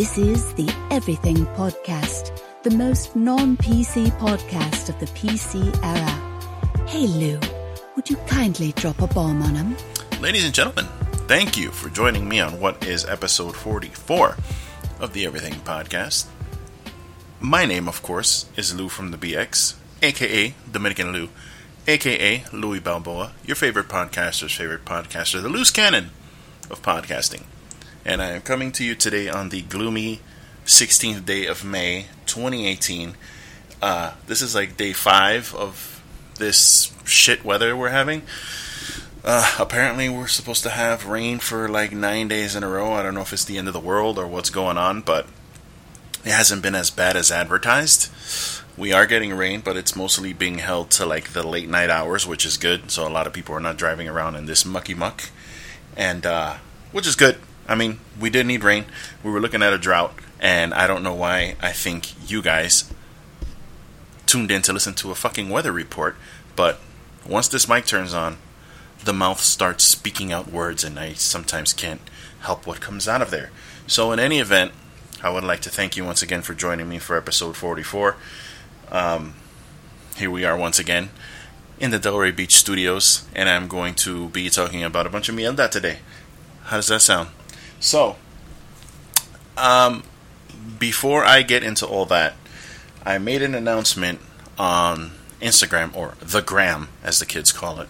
This is the Everything Podcast, the most non PC podcast of the PC era. Hey Lou, would you kindly drop a bomb on him? Ladies and gentlemen, thank you for joining me on what is episode 44 of the Everything Podcast. My name, of course, is Lou from the BX, aka Dominican Lou, aka Louis Balboa, your favorite podcaster's favorite podcaster, the loose cannon of podcasting. And I am coming to you today on the gloomy 16th day of May 2018. Uh, this is like day five of this shit weather we're having. Uh, apparently, we're supposed to have rain for like nine days in a row. I don't know if it's the end of the world or what's going on, but it hasn't been as bad as advertised. We are getting rain, but it's mostly being held to like the late night hours, which is good. So a lot of people are not driving around in this mucky muck, and uh, which is good. I mean, we did need rain. We were looking at a drought, and I don't know why I think you guys tuned in to listen to a fucking weather report, but once this mic turns on, the mouth starts speaking out words, and I sometimes can't help what comes out of there. So, in any event, I would like to thank you once again for joining me for episode 44. Um, here we are once again in the Delray Beach studios, and I'm going to be talking about a bunch of mierda today. How does that sound? So, um, before I get into all that, I made an announcement on Instagram, or the gram, as the kids call it.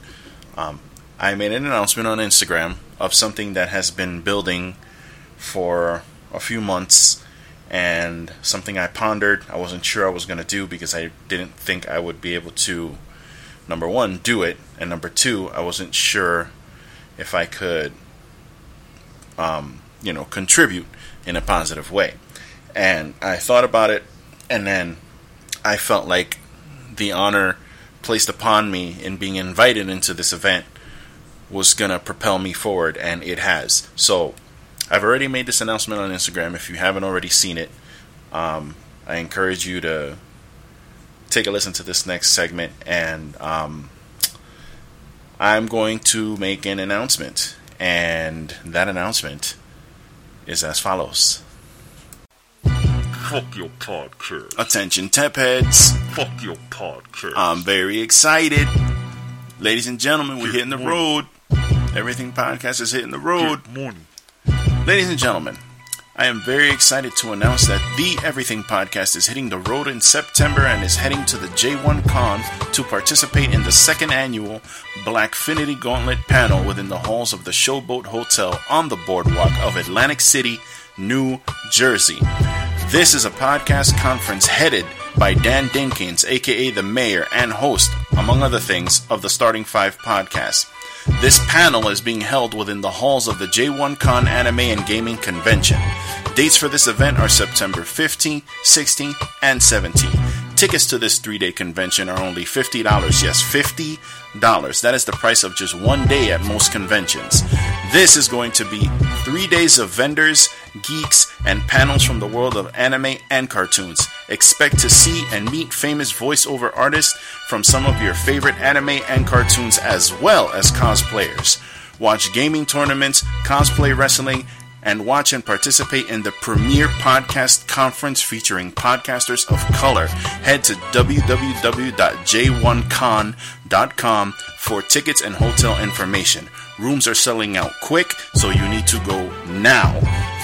Um, I made an announcement on Instagram of something that has been building for a few months and something I pondered. I wasn't sure I was going to do because I didn't think I would be able to, number one, do it, and number two, I wasn't sure if I could, um, you know, contribute in a positive way. And I thought about it, and then I felt like the honor placed upon me in being invited into this event was going to propel me forward, and it has. So, I've already made this announcement on Instagram. If you haven't already seen it, um, I encourage you to take a listen to this next segment, and um, I'm going to make an announcement, and that announcement is as follows. Fuck your podcast. Attention, tap heads. Fuck your podcast. I'm very excited. Ladies and gentlemen, we're hitting the road. Everything podcast is hitting the road. Good morning. Ladies and gentlemen, I am very excited to announce that the Everything Podcast is hitting the road in September and is heading to the J1 Con to participate in the second annual Blackfinity Gauntlet panel within the halls of the Showboat Hotel on the boardwalk of Atlantic City, New Jersey. This is a podcast conference headed by Dan Dinkins, aka the mayor and host, among other things, of the Starting Five podcast. This panel is being held within the halls of the J1Con Anime and Gaming Convention. Dates for this event are September 15th, 16th, and 17th. Tickets to this three day convention are only $50. Yes, $50. Dollars that is the price of just one day at most conventions. This is going to be three days of vendors, geeks, and panels from the world of anime and cartoons. Expect to see and meet famous voiceover artists from some of your favorite anime and cartoons as well as cosplayers. Watch gaming tournaments, cosplay wrestling, and watch and participate in the premier podcast conference featuring podcasters of color. Head to www.j1con.com for tickets and hotel information. Rooms are selling out quick, so you need to go now.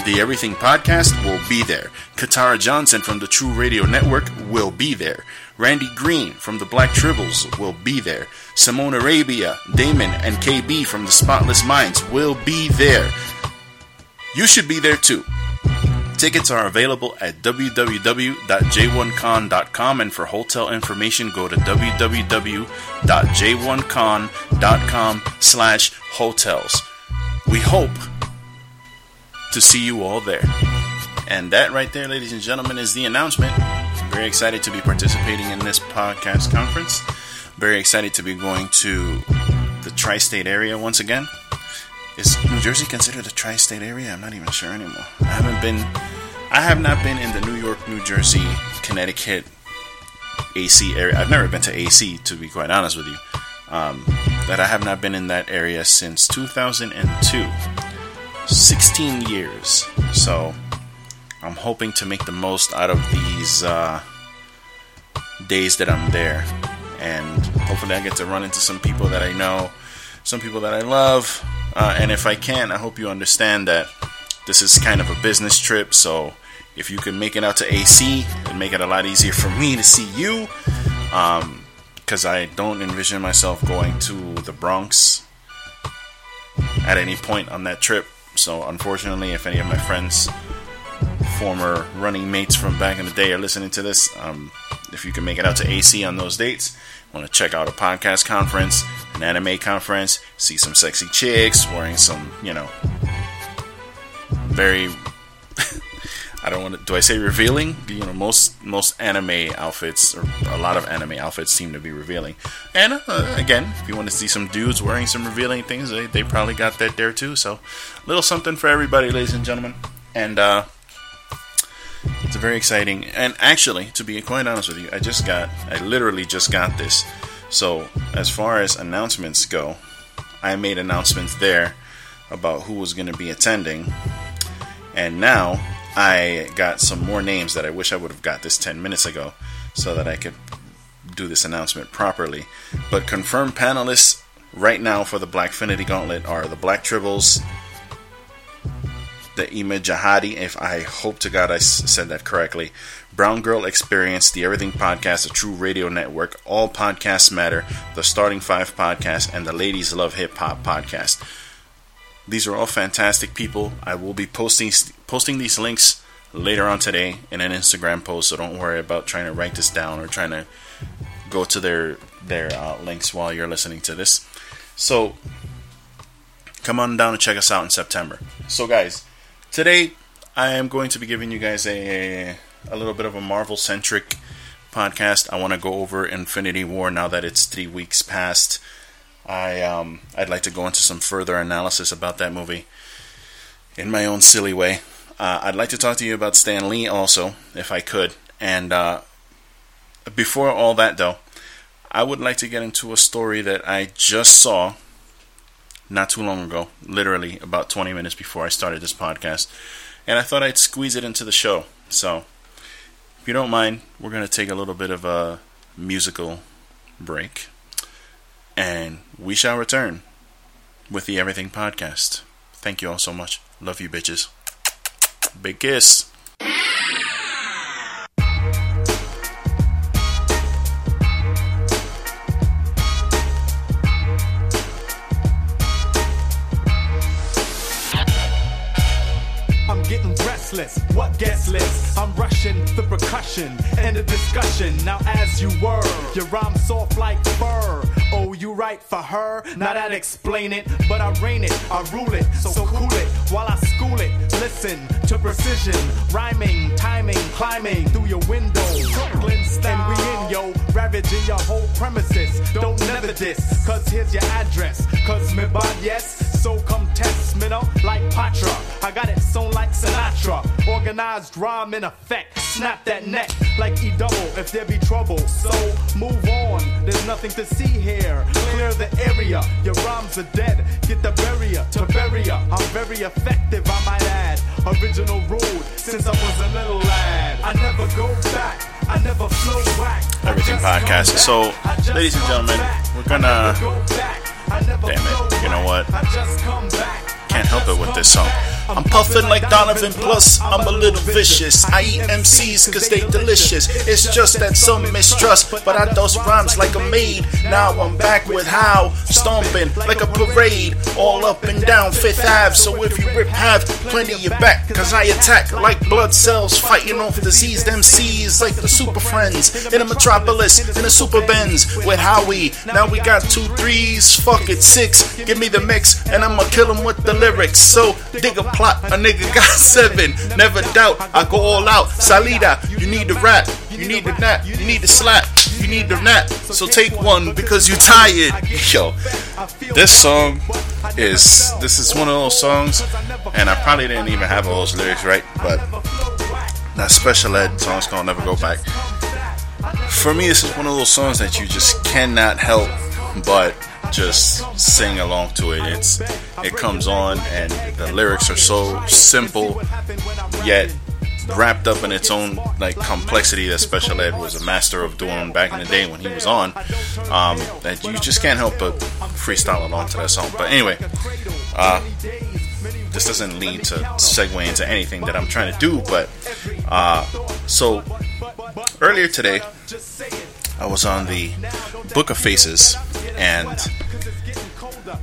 The Everything Podcast will be there. Katara Johnson from the True Radio Network will be there. Randy Green from the Black Tribbles will be there. Simone Arabia, Damon, and KB from the Spotless Minds will be there. You should be there too. Tickets are available at www.j1con.com and for hotel information go to www.j1con.com slash hotels. We hope to see you all there. And that right there, ladies and gentlemen, is the announcement. I'm very excited to be participating in this podcast conference. Very excited to be going to the tri state area once again. Is New Jersey considered a tri-state area? I'm not even sure anymore. I haven't been. I have not been in the New York, New Jersey, Connecticut, AC area. I've never been to AC, to be quite honest with you. Um, that I have not been in that area since 2002. 16 years. So I'm hoping to make the most out of these uh, days that I'm there, and hopefully I get to run into some people that I know, some people that I love, uh, and if I can, I hope you understand that this is kind of a business trip. So if you can make it out to AC, it'd make it a lot easier for me to see you, because um, I don't envision myself going to the Bronx at any point on that trip. So unfortunately, if any of my friends former running mates from back in the day are listening to this, um, if you can make it out to AC on those dates, want to check out a podcast conference, an anime conference, see some sexy chicks wearing some, you know, very. I don't want to. Do I say revealing? You know, most most anime outfits or a lot of anime outfits seem to be revealing. And uh, again, if you want to see some dudes wearing some revealing things, they, they probably got that there too. So, little something for everybody, ladies and gentlemen. And uh, it's very exciting. And actually, to be quite honest with you, I just got, I literally just got this. So, as far as announcements go, I made announcements there about who was going to be attending. And now I got some more names that I wish I would have got this 10 minutes ago so that I could do this announcement properly. But confirmed panelists right now for the Blackfinity Gauntlet are the Black Tribbles, the Ima Jahadi, if I hope to God I said that correctly. Brown Girl Experience, the Everything Podcast, the true radio network, All Podcasts Matter, the Starting Five Podcast, and the Ladies Love Hip Hop Podcast. These are all fantastic people. I will be posting posting these links later on today in an Instagram post, so don't worry about trying to write this down or trying to go to their their uh, links while you're listening to this. So come on down and check us out in September. So guys, today I am going to be giving you guys a a little bit of a Marvel centric podcast. I want to go over Infinity War now that it's three weeks past. I um, I'd like to go into some further analysis about that movie in my own silly way. Uh, I'd like to talk to you about Stan Lee also, if I could. And uh, before all that, though, I would like to get into a story that I just saw not too long ago, literally about 20 minutes before I started this podcast. And I thought I'd squeeze it into the show. So, if you don't mind, we're going to take a little bit of a musical break. And we shall return with the Everything Podcast. Thank you all so much. Love you, bitches. Big kiss. Restless. What guest list? I'm rushing the percussion and the discussion. Now, as you were, your rhyme soft like fur. Oh, you right for her? Now that explain it, but I rain it, I rule it. So cool it while I school it. Listen to precision, rhyming, timing, climbing through your window. Brooklyn style. And we in yo, ravaging your whole premises. Don't never diss, cause here's your address. Cause me bad yes, so come test me no like Patra. I got it sewn like Sinatra. Organized rhyme in effect. Snap that neck like E double if there be trouble. So move on, there's nothing to see here. Clear the area, your rhymes are dead. Get the barrier to ya. I'm very effective, I might add. Original rule since I was a little lad. I never go back. I never flow back. Everything Podcast. So, back. I just ladies and gentlemen, we're gonna- I never go back. I never Damn it, you know what? Can't help it with this song. I'm puffing like Donovan, plus I'm a little vicious. I eat MCs cause they delicious. It's just that some mistrust, but I dose rhymes like a maid. Now I'm back with how, stomping like a parade, all up and down Fifth Ave. So if you rip half, plenty your back, cause I attack like blood cells, fighting off diseased MCs like the Super Friends in a metropolis in a Super Benz with Howie. Now we got two threes, fuck it, six. Give me the mix, and I'ma kill him with the lyrics. So dig a plot, a nigga got seven. Never doubt, I go all out. Salida, you need the rap, you need the nap, you need the slap, you need the nap. So take one because you tired. Yo, this song is this is one of those songs, and I probably didn't even have all those lyrics right, but that special ed song's called "Never Go Back." For me, this is one of those songs that you just cannot help but just sing along to it. It's it comes on, and the lyrics are so simple yet wrapped up in its own like complexity that special ed was a master of doing back in the day when he was on. Um, that you just can't help but freestyle along to that song. But anyway, uh, this doesn't lead to segue into anything that I'm trying to do. But uh, so earlier today, I was on the Book of Faces and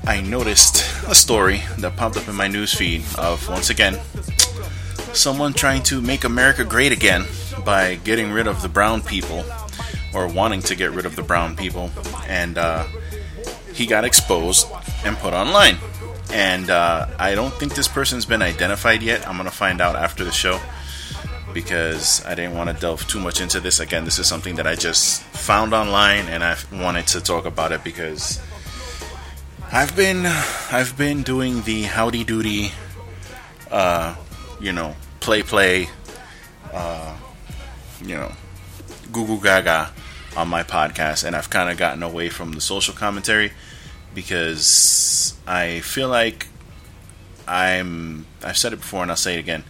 I noticed a story that popped up in my news feed of once again someone trying to make America great again by getting rid of the brown people or wanting to get rid of the brown people, and uh, he got exposed and put online. And uh, I don't think this person's been identified yet. I'm gonna find out after the show because I didn't want to delve too much into this. Again, this is something that I just found online, and I wanted to talk about it because I've been I've been doing the howdy doody, uh, you know, play play, uh, you know, Google Gaga on my podcast, and I've kind of gotten away from the social commentary because I feel like I'm. I've said it before, and I'll say it again.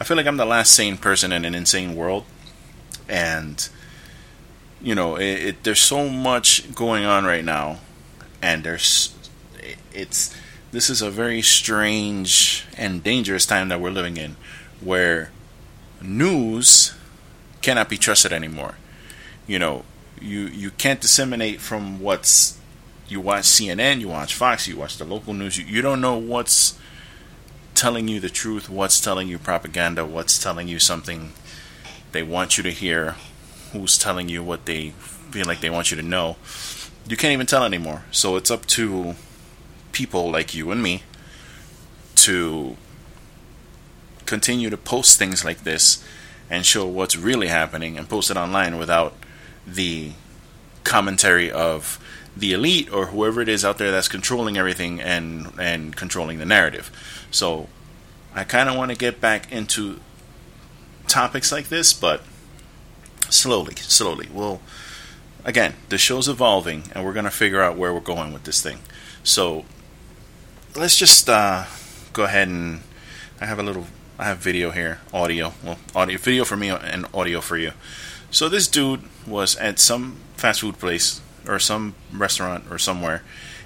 I feel like I'm the last sane person in an insane world, and you know, it, it, there's so much going on right now, and there's it's this is a very strange and dangerous time that we're living in, where news cannot be trusted anymore. You know, you you can't disseminate from what's you watch CNN, you watch Fox, you watch the local news. You, you don't know what's telling you the truth, what's telling you propaganda, what's telling you something they want you to hear, who's telling you what they feel like they want you to know. You can't even tell anymore. So it's up to people like you and me to continue to post things like this and show what's really happening and post it online without the commentary of the elite or whoever it is out there that's controlling everything and and controlling the narrative. So I kind of want to get back into topics like this, but slowly, slowly. We'll again, the show's evolving and we're going to figure out where we're going with this thing. So let's just uh, go ahead and I have a little I have video here, audio, well, audio, video for me and audio for you. So this dude was at some fast food place or some restaurant or somewhere,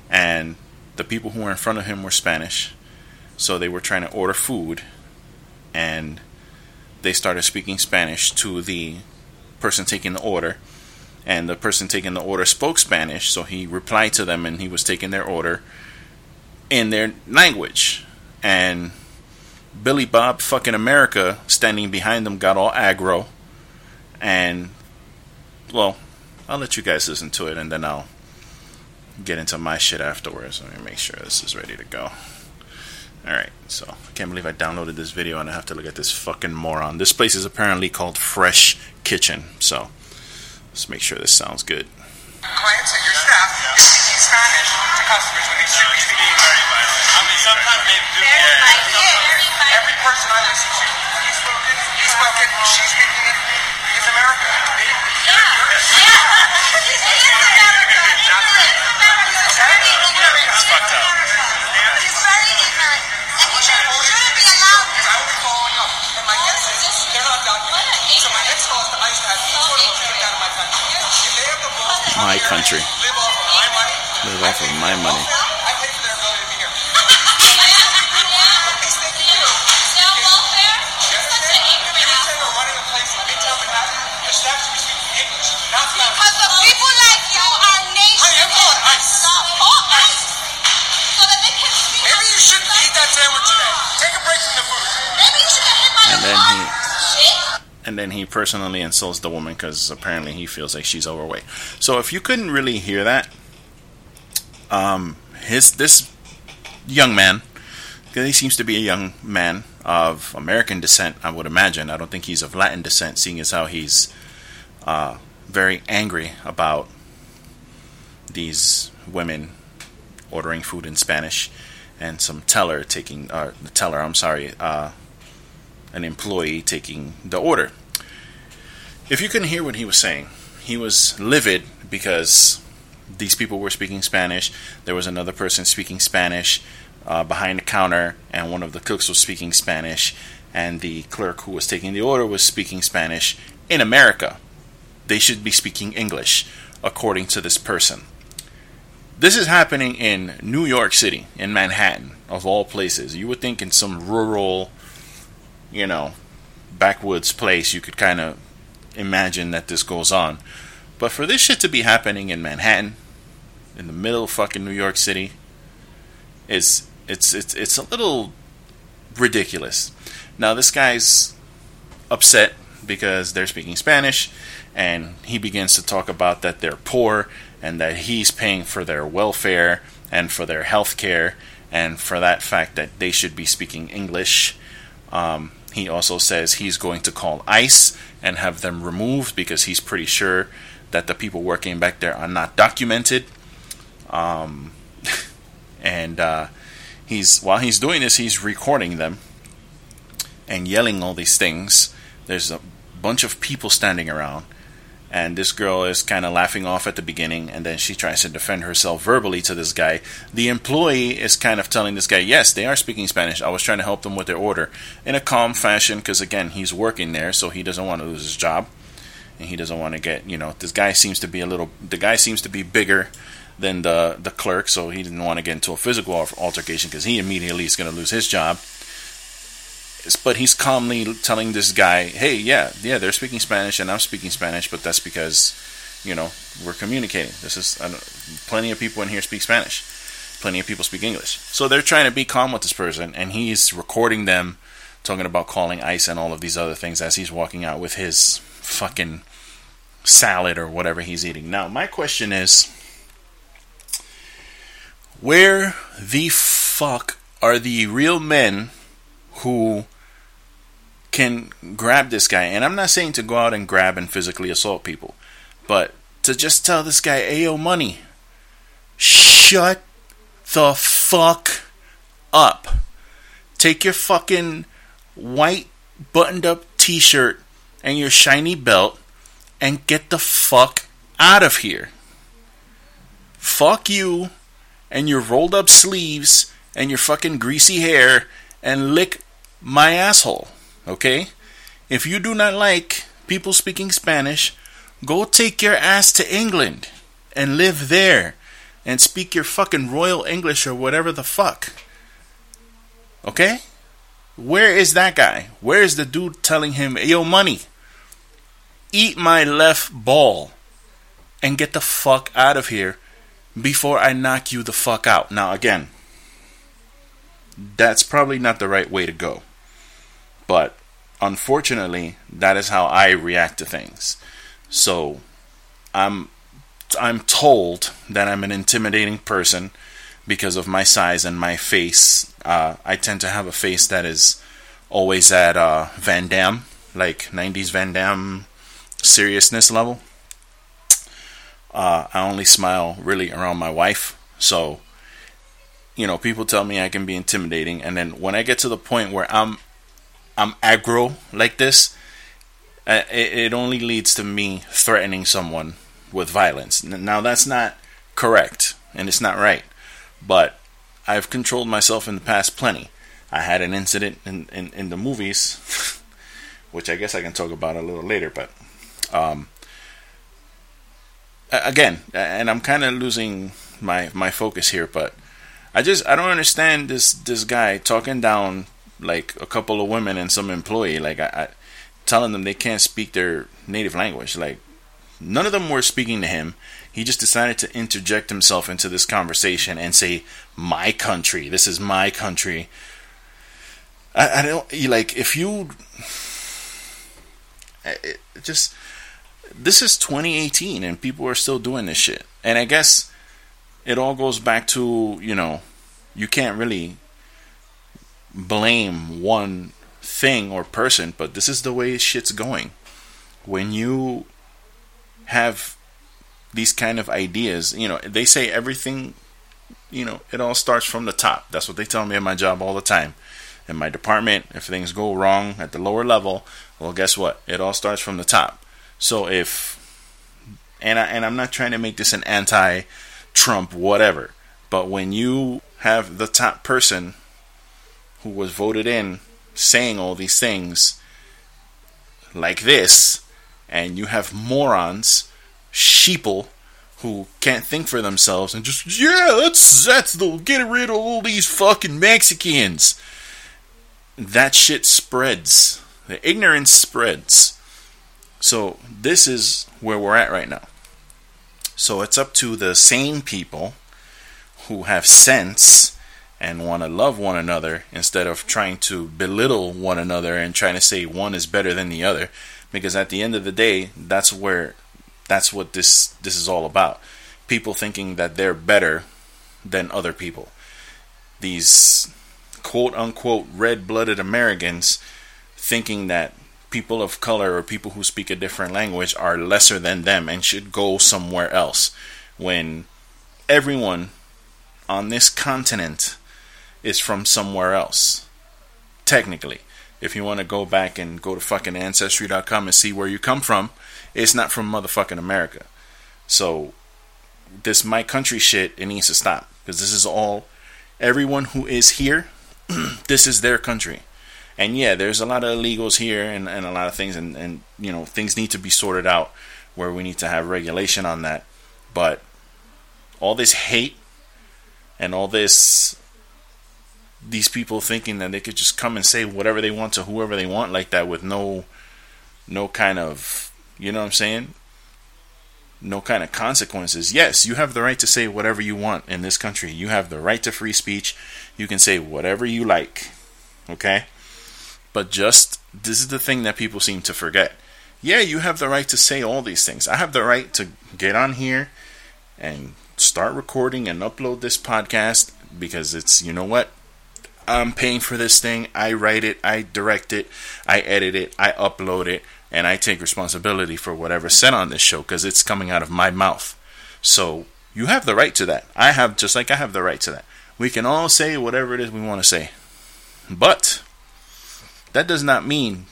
and the people who were in front of him were Spanish, so they were trying to order food, and they started speaking Spanish to the person taking the order, and the person taking the order spoke Spanish, so he replied to them and he was taking their order in their language, and Billy Bob fucking America standing behind them got all aggro. And, well, I'll let you guys listen to it and then I'll get into my shit afterwards. Let me make sure this is ready to go. Alright, so I can't believe I downloaded this video and I have to look at this fucking moron. This place is apparently called Fresh Kitchen, so let's make sure this sounds good. Clients and your staff is speaking Spanish to customers when they should be speaking English. I mean, sometimes they do. Very Yeah. funny. Every person I listen to, he's spoken, he's spoken, she's speaking it, is America. They, you're, you're, It's fucked up. I will be following up. And my guess is they're not done. So my next call is to ICE to have each one of them put down in my country. If they have the balls to come My here, country. live off of my money, Live off of my money. And then he personally insults the woman because apparently he feels like she's overweight. So if you couldn't really hear that, um, his this young man, he seems to be a young man of American descent, I would imagine. I don't think he's of Latin descent, seeing as how he's uh, very angry about these women ordering food in Spanish and some teller taking uh, the teller. I'm sorry. Uh, an employee taking the order. If you couldn't hear what he was saying, he was livid because these people were speaking Spanish. There was another person speaking Spanish uh, behind the counter, and one of the cooks was speaking Spanish. and the clerk who was taking the order was speaking Spanish in America. They should be speaking English, according to this person. This is happening in New York City, in Manhattan, of all places. You would think in some rural, you know, backwoods place, you could kind of imagine that this goes on. But for this shit to be happening in Manhattan, in the middle of fucking New York City, is it's it's it's a little ridiculous. Now this guy's upset because they're speaking Spanish and he begins to talk about that they're poor and that he's paying for their welfare and for their health care and for that fact that they should be speaking English. Um, he also says he's going to call ICE and have them removed because he's pretty sure that the people working back there are not documented. Um, and uh, he's while he's doing this, he's recording them and yelling all these things. There's a bunch of people standing around, and this girl is kind of laughing off at the beginning, and then she tries to defend herself verbally to this guy. The employee is kind of telling this guy, Yes, they are speaking Spanish. I was trying to help them with their order in a calm fashion because, again, he's working there, so he doesn't want to lose his job. And he doesn't want to get, you know, this guy seems to be a little, the guy seems to be bigger than the, the clerk, so he didn't want to get into a physical altercation because he immediately is going to lose his job but he's calmly telling this guy, "Hey, yeah, yeah, they're speaking Spanish and I'm speaking Spanish, but that's because, you know, we're communicating. This is uh, plenty of people in here speak Spanish. Plenty of people speak English. So they're trying to be calm with this person, and he's recording them talking about calling ICE and all of these other things as he's walking out with his fucking salad or whatever he's eating. Now, my question is, where the fuck are the real men who can grab this guy. And I'm not saying to go out and grab and physically assault people, but to just tell this guy, Ayo, money, shut the fuck up. Take your fucking white buttoned up t shirt and your shiny belt and get the fuck out of here. Fuck you and your rolled up sleeves and your fucking greasy hair and lick my asshole. Okay? If you do not like people speaking Spanish, go take your ass to England and live there and speak your fucking royal English or whatever the fuck. Okay? Where is that guy? Where is the dude telling him, yo, money, eat my left ball and get the fuck out of here before I knock you the fuck out? Now, again, that's probably not the right way to go. But unfortunately, that is how I react to things. So I'm I'm told that I'm an intimidating person because of my size and my face. Uh, I tend to have a face that is always at uh, Van Damme, like 90s Van Damme seriousness level. Uh, I only smile really around my wife. So, you know, people tell me I can be intimidating. And then when I get to the point where I'm I'm aggro like this, uh, it, it only leads to me threatening someone with violence. Now that's not correct and it's not right, but I've controlled myself in the past plenty. I had an incident in, in, in the movies, which I guess I can talk about a little later, but um, again, and I'm kind of losing my my focus here, but I just I don't understand this this guy talking down like a couple of women and some employee, like I, I telling them they can't speak their native language. Like none of them were speaking to him. He just decided to interject himself into this conversation and say, "My country. This is my country." I, I don't like if you it just this is 2018 and people are still doing this shit. And I guess it all goes back to, you know, you can't really blame one thing or person, but this is the way shit's going. When you have these kind of ideas, you know, they say everything, you know, it all starts from the top. That's what they tell me at my job all the time. In my department, if things go wrong at the lower level, well, guess what? It all starts from the top. So if, and I, and I'm not trying to make this an anti-Trump whatever, but when you have the top person who was voted in saying all these things like this, and you have morons, sheeple, who can't think for themselves and just yeah, that's that's the get rid of all these fucking Mexicans. That shit spreads. The ignorance spreads. So this is where we're at right now. So it's up to the sane people who have sense and want to love one another instead of trying to belittle one another and trying to say one is better than the other. Because at the end of the day that's where that's what this this is all about. People thinking that they're better than other people. These quote unquote red-blooded Americans thinking that people of color or people who speak a different language are lesser than them and should go somewhere else. When everyone on this continent is from somewhere else. Technically, if you want to go back and go to fucking ancestry.com and see where you come from, it's not from motherfucking America. So, this my country shit, it needs to stop because this is all everyone who is here, this is their country. And yeah, there's a lot of illegals here and, and a lot of things, and, and you know, things need to be sorted out where we need to have regulation on that. But all this hate and all this these people thinking that they could just come and say whatever they want to whoever they want like that with no no kind of you know what I'm saying? No kind of consequences. Yes you have the right to say whatever you want in this country. You have the right to free speech. You can say whatever you like okay? But just this is the thing that people seem to forget. Yeah you have the right to say all these things. I have the right to get on here and start recording and upload this podcast because it's you know what I'm paying for this thing. I write it, I direct it, I edit it, I upload it, and I take responsibility for whatever's said on this show because it's coming out of my mouth. So you have the right to that. I have just like I have the right to that. We can all say whatever it is we want to say. But that does not mean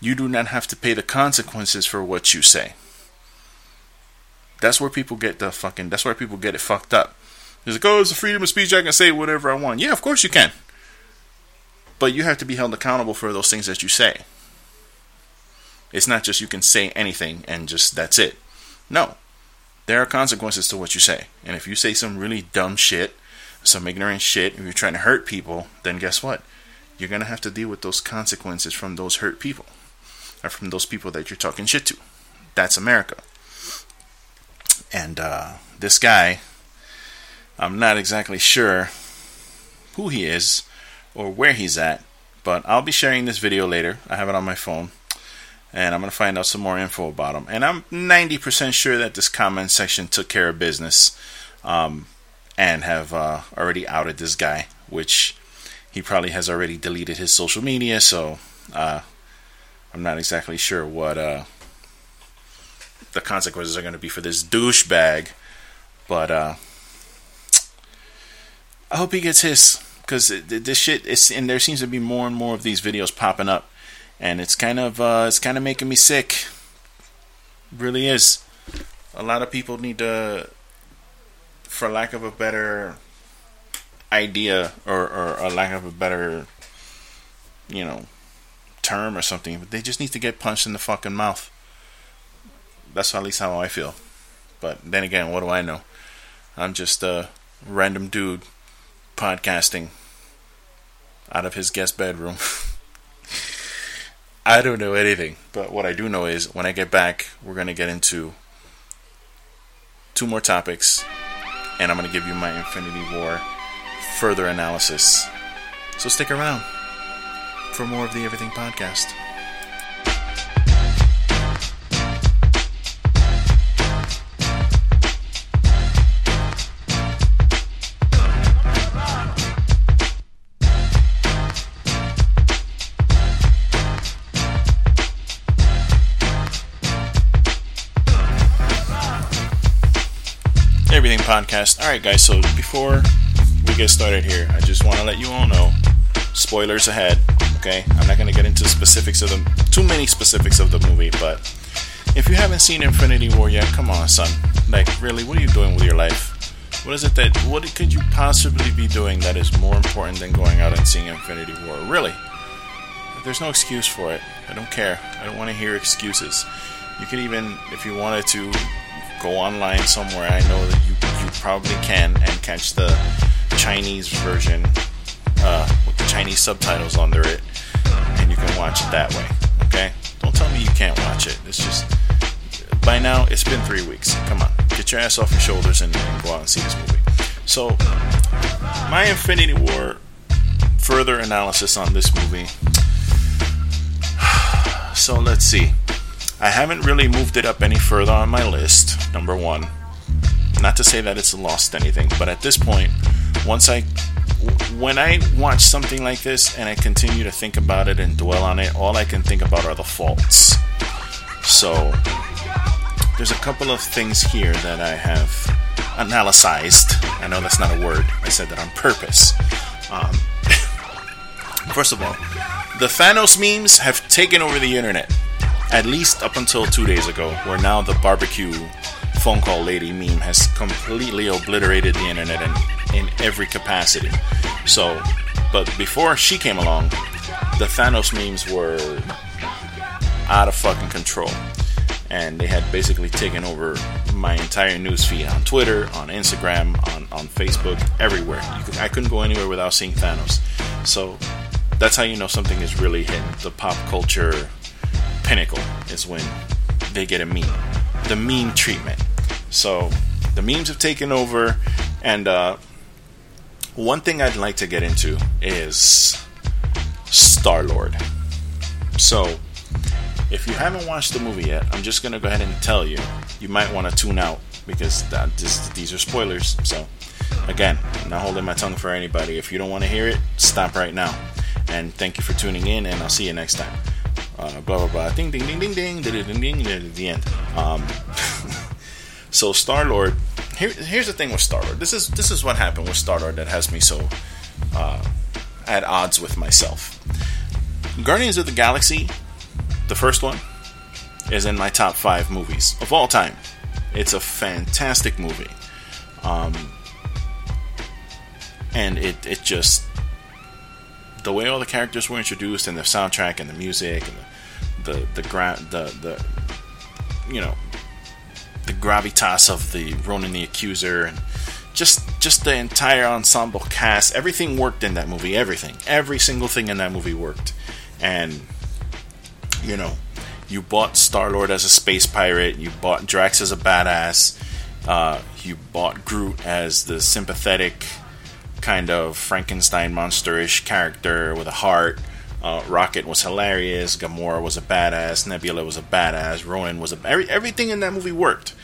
you do not have to pay the consequences for what you say. That's where people get the fucking that's where people get it fucked up. It's like, oh, it's freedom of speech. I can say whatever I want. Yeah, of course you can. But you have to be held accountable for those things that you say. It's not just you can say anything and just that's it. No. There are consequences to what you say. And if you say some really dumb shit, some ignorant shit, if you're trying to hurt people, then guess what? You're going to have to deal with those consequences from those hurt people or from those people that you're talking shit to. That's America. And uh, this guy, I'm not exactly sure who he is or where he's at, but I'll be sharing this video later. I have it on my phone, and I'm going to find out some more info about him. And I'm 90% sure that this comment section took care of business um, and have uh, already outed this guy, which he probably has already deleted his social media, so uh, I'm not exactly sure what uh, the consequences are going to be for this douchebag, but uh, I hope he gets his because this shit is and there seems to be more and more of these videos popping up, and it's kind of uh, it's kind of making me sick. It really is. A lot of people need to, for lack of a better idea or, or a lack of a better, you know, term or something, but they just need to get punched in the fucking mouth. That's at least how I feel. But then again, what do I know? I'm just a random dude podcasting out of his guest bedroom. I don't know anything, but what I do know is when I get back, we're going to get into two more topics, and I'm going to give you my Infinity War further analysis. So stick around for more of the Everything Podcast. Podcast. All right, guys, so before we get started here, I just want to let you all know spoilers ahead, okay? I'm not going to get into specifics of the too many specifics of the movie, but if you haven't seen Infinity War yet, come on, son. Like, really, what are you doing with your life? What is it that what could you possibly be doing that is more important than going out and seeing Infinity War? Really? there's no excuse for it. I don't care. I don't want to hear excuses. You can even, if you wanted to, go online somewhere. I know that you you probably can and catch the Chinese version uh, with the Chinese subtitles under it, and you can watch it that way. Okay? Don't tell me you can't watch it. It's just by now it's been three weeks. Come on, get your ass off your shoulders and, and go out and see this movie. So, my Infinity War further analysis on this movie. So let's see. I haven't really moved it up any further on my list. Number one. Not to say that it's lost anything, but at this point, once I when I watch something like this and I continue to think about it and dwell on it, all I can think about are the faults. So there's a couple of things here that I have analyzed. I know that's not a word. I said that on purpose. Um, first of all, the Thanos memes have taken over the internet. At least up until two days ago, where now the barbecue phone call lady meme has completely obliterated the internet in, in every capacity. So, but before she came along, the Thanos memes were out of fucking control. And they had basically taken over my entire newsfeed on Twitter, on Instagram, on, on Facebook, everywhere. Could, I couldn't go anywhere without seeing Thanos. So that's how you know something is really hitting the pop culture pinnacle is when they get a meme. The meme treatment. So the memes have taken over, and uh, one thing I'd like to get into is Star Lord. So if you haven't watched the movie yet, I'm just gonna go ahead and tell you you might want to tune out because that, this, these are spoilers. So again, I'm not holding my tongue for anybody. If you don't want to hear it, stop right now. And thank you for tuning in, and I'll see you next time. Uh, blah blah blah. Ding ding ding ding ding ding ding ding. the end. Um, so Star Lord. Here, here's the thing with Star Lord. This is this is what happened with Star Lord that has me so uh, at odds with myself. Guardians of the Galaxy, the first one, is in my top five movies of all time. It's a fantastic movie, um, and it it just the way all the characters were introduced and the soundtrack and the music and the the the gra- the, the you know the gravitas of the Ronan the Accuser and just just the entire ensemble cast. Everything worked in that movie. Everything. Every single thing in that movie worked. And you know you bought Star Lord as a space pirate. You bought Drax as a badass. Uh, you bought Groot as the sympathetic kind of Frankenstein monsterish character with a heart. Uh, Rocket was hilarious. Gamora was a badass. Nebula was a badass. Ronan was a every, everything in that movie worked,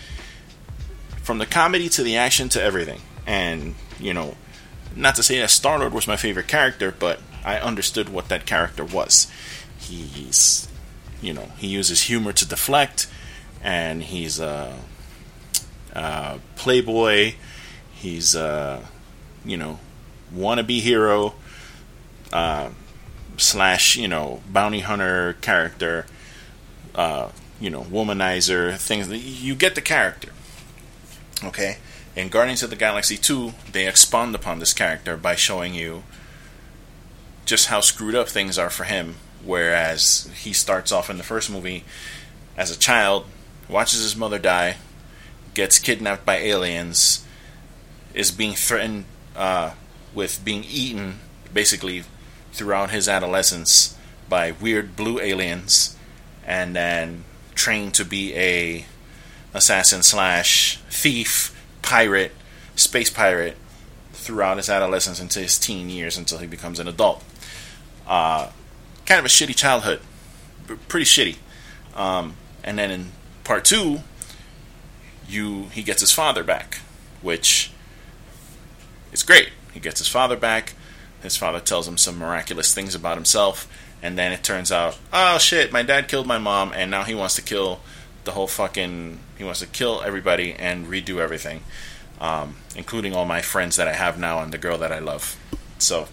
from the comedy to the action to everything. And you know, not to say that Star Lord was my favorite character, but I understood what that character was. He's, you know, he uses humor to deflect, and he's a, a playboy. He's a, you know, wannabe hero uh, slash you know bounty hunter character, uh, you know womanizer things. You get the character. Okay, in Guardians of the Galaxy two, they expand upon this character by showing you just how screwed up things are for him. Whereas he starts off in the first movie as a child, watches his mother die, gets kidnapped by aliens, is being threatened uh, with being eaten basically throughout his adolescence by weird blue aliens, and then trained to be a assassin slash thief, pirate, space pirate throughout his adolescence into his teen years until he becomes an adult. Uh, kind of a shitty childhood, pretty shitty. Um, and then in part two, you he gets his father back, which is great. He gets his father back. His father tells him some miraculous things about himself, and then it turns out, oh shit, my dad killed my mom, and now he wants to kill the whole fucking. He wants to kill everybody and redo everything, um, including all my friends that I have now and the girl that I love. So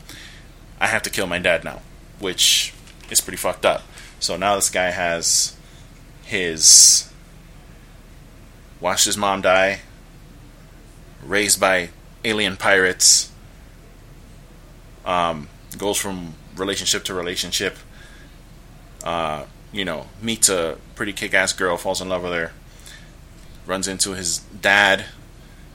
I have to kill my dad now, which is pretty fucked up. So now this guy has his watched his mom die, raised by alien pirates, um, goes from relationship to relationship, uh, you know, meets a pretty kick ass girl, falls in love with her, runs into his dad.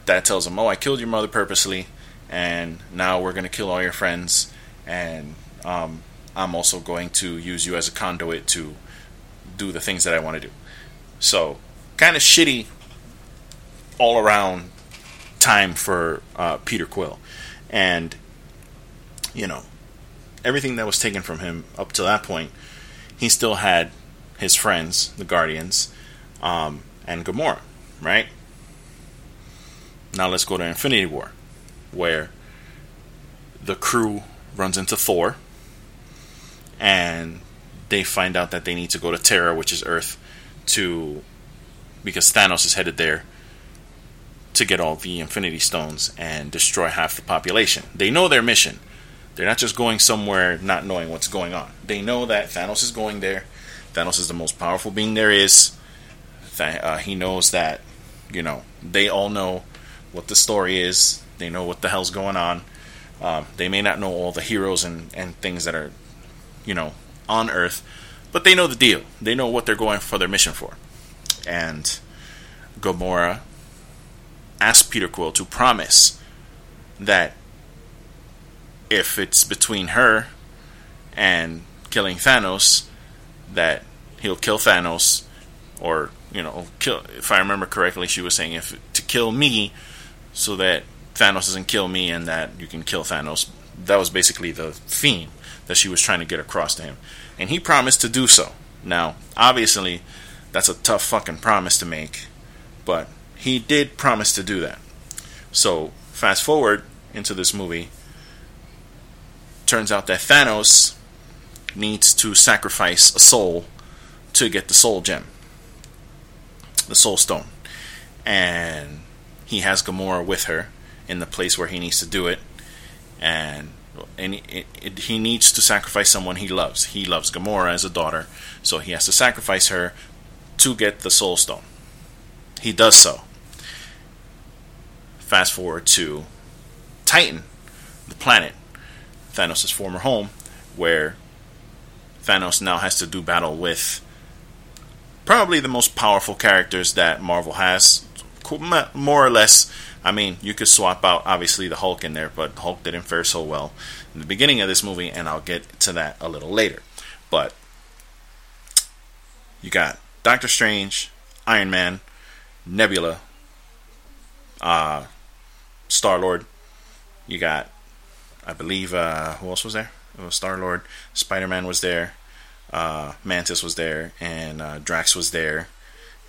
Dad tells him, Oh, I killed your mother purposely, and now we're going to kill all your friends, and um, I'm also going to use you as a conduit to do the things that I want to do. So, kind of shitty all around time for uh, Peter Quill. And, you know, everything that was taken from him up to that point, he still had his friends, the Guardians, um, and Gamora, right? Now let's go to Infinity War, where the crew runs into Thor, and they find out that they need to go to Terra, which is Earth, to because Thanos is headed there to get all the Infinity Stones and destroy half the population. They know their mission. They're not just going somewhere not knowing what's going on. They know that Thanos is going there. Thanos is the most powerful being there is. Uh, he knows that, you know, they all know what the story is. They know what the hell's going on. Um, they may not know all the heroes and, and things that are, you know, on Earth, but they know the deal. They know what they're going for their mission for. And Gamora asked Peter Quill to promise that if it's between her and killing Thanos, that he'll kill Thanos, or you know, kill. If I remember correctly, she was saying if to kill me, so that Thanos doesn't kill me, and that you can kill Thanos. That was basically the theme that she was trying to get across to him, and he promised to do so. Now, obviously, that's a tough fucking promise to make, but he did promise to do that. So, fast forward into this movie, turns out that Thanos needs to sacrifice a soul to get the soul gem, the soul stone. And he has Gamora with her in the place where he needs to do it. And and it, it, he needs to sacrifice someone he loves. He loves Gamora as a daughter, so he has to sacrifice her to get the soul stone. He does so. Fast forward to Titan, the planet, Thanos' former home, where Thanos now has to do battle with probably the most powerful characters that Marvel has, more or less. I mean, you could swap out obviously the Hulk in there, but Hulk didn't fare so well in the beginning of this movie, and I'll get to that a little later. But you got Doctor Strange, Iron Man, Nebula, uh, Star Lord. You got, I believe, uh, who else was there? It was Star Lord. Spider Man was there. Uh, Mantis was there, and uh, Drax was there,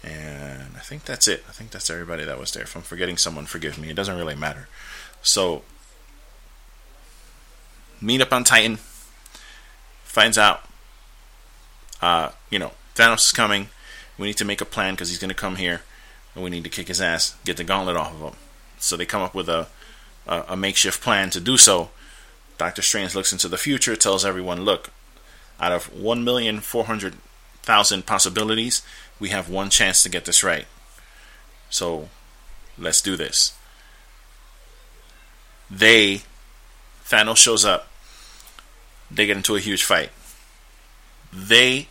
and I think that's it. I think that's everybody that was there. If I'm forgetting someone, forgive me. It doesn't really matter. So, meet up on Titan. Finds out, uh, you know, Thanos is coming. We need to make a plan because he's going to come here, and we need to kick his ass, get the gauntlet off of him. So they come up with a, a, a makeshift plan to do so. Doctor Strange looks into the future, tells everyone, look, out of 1,400,000 possibilities, we have one chance to get this right. So let's do this. They, Thanos shows up, they get into a huge fight. They,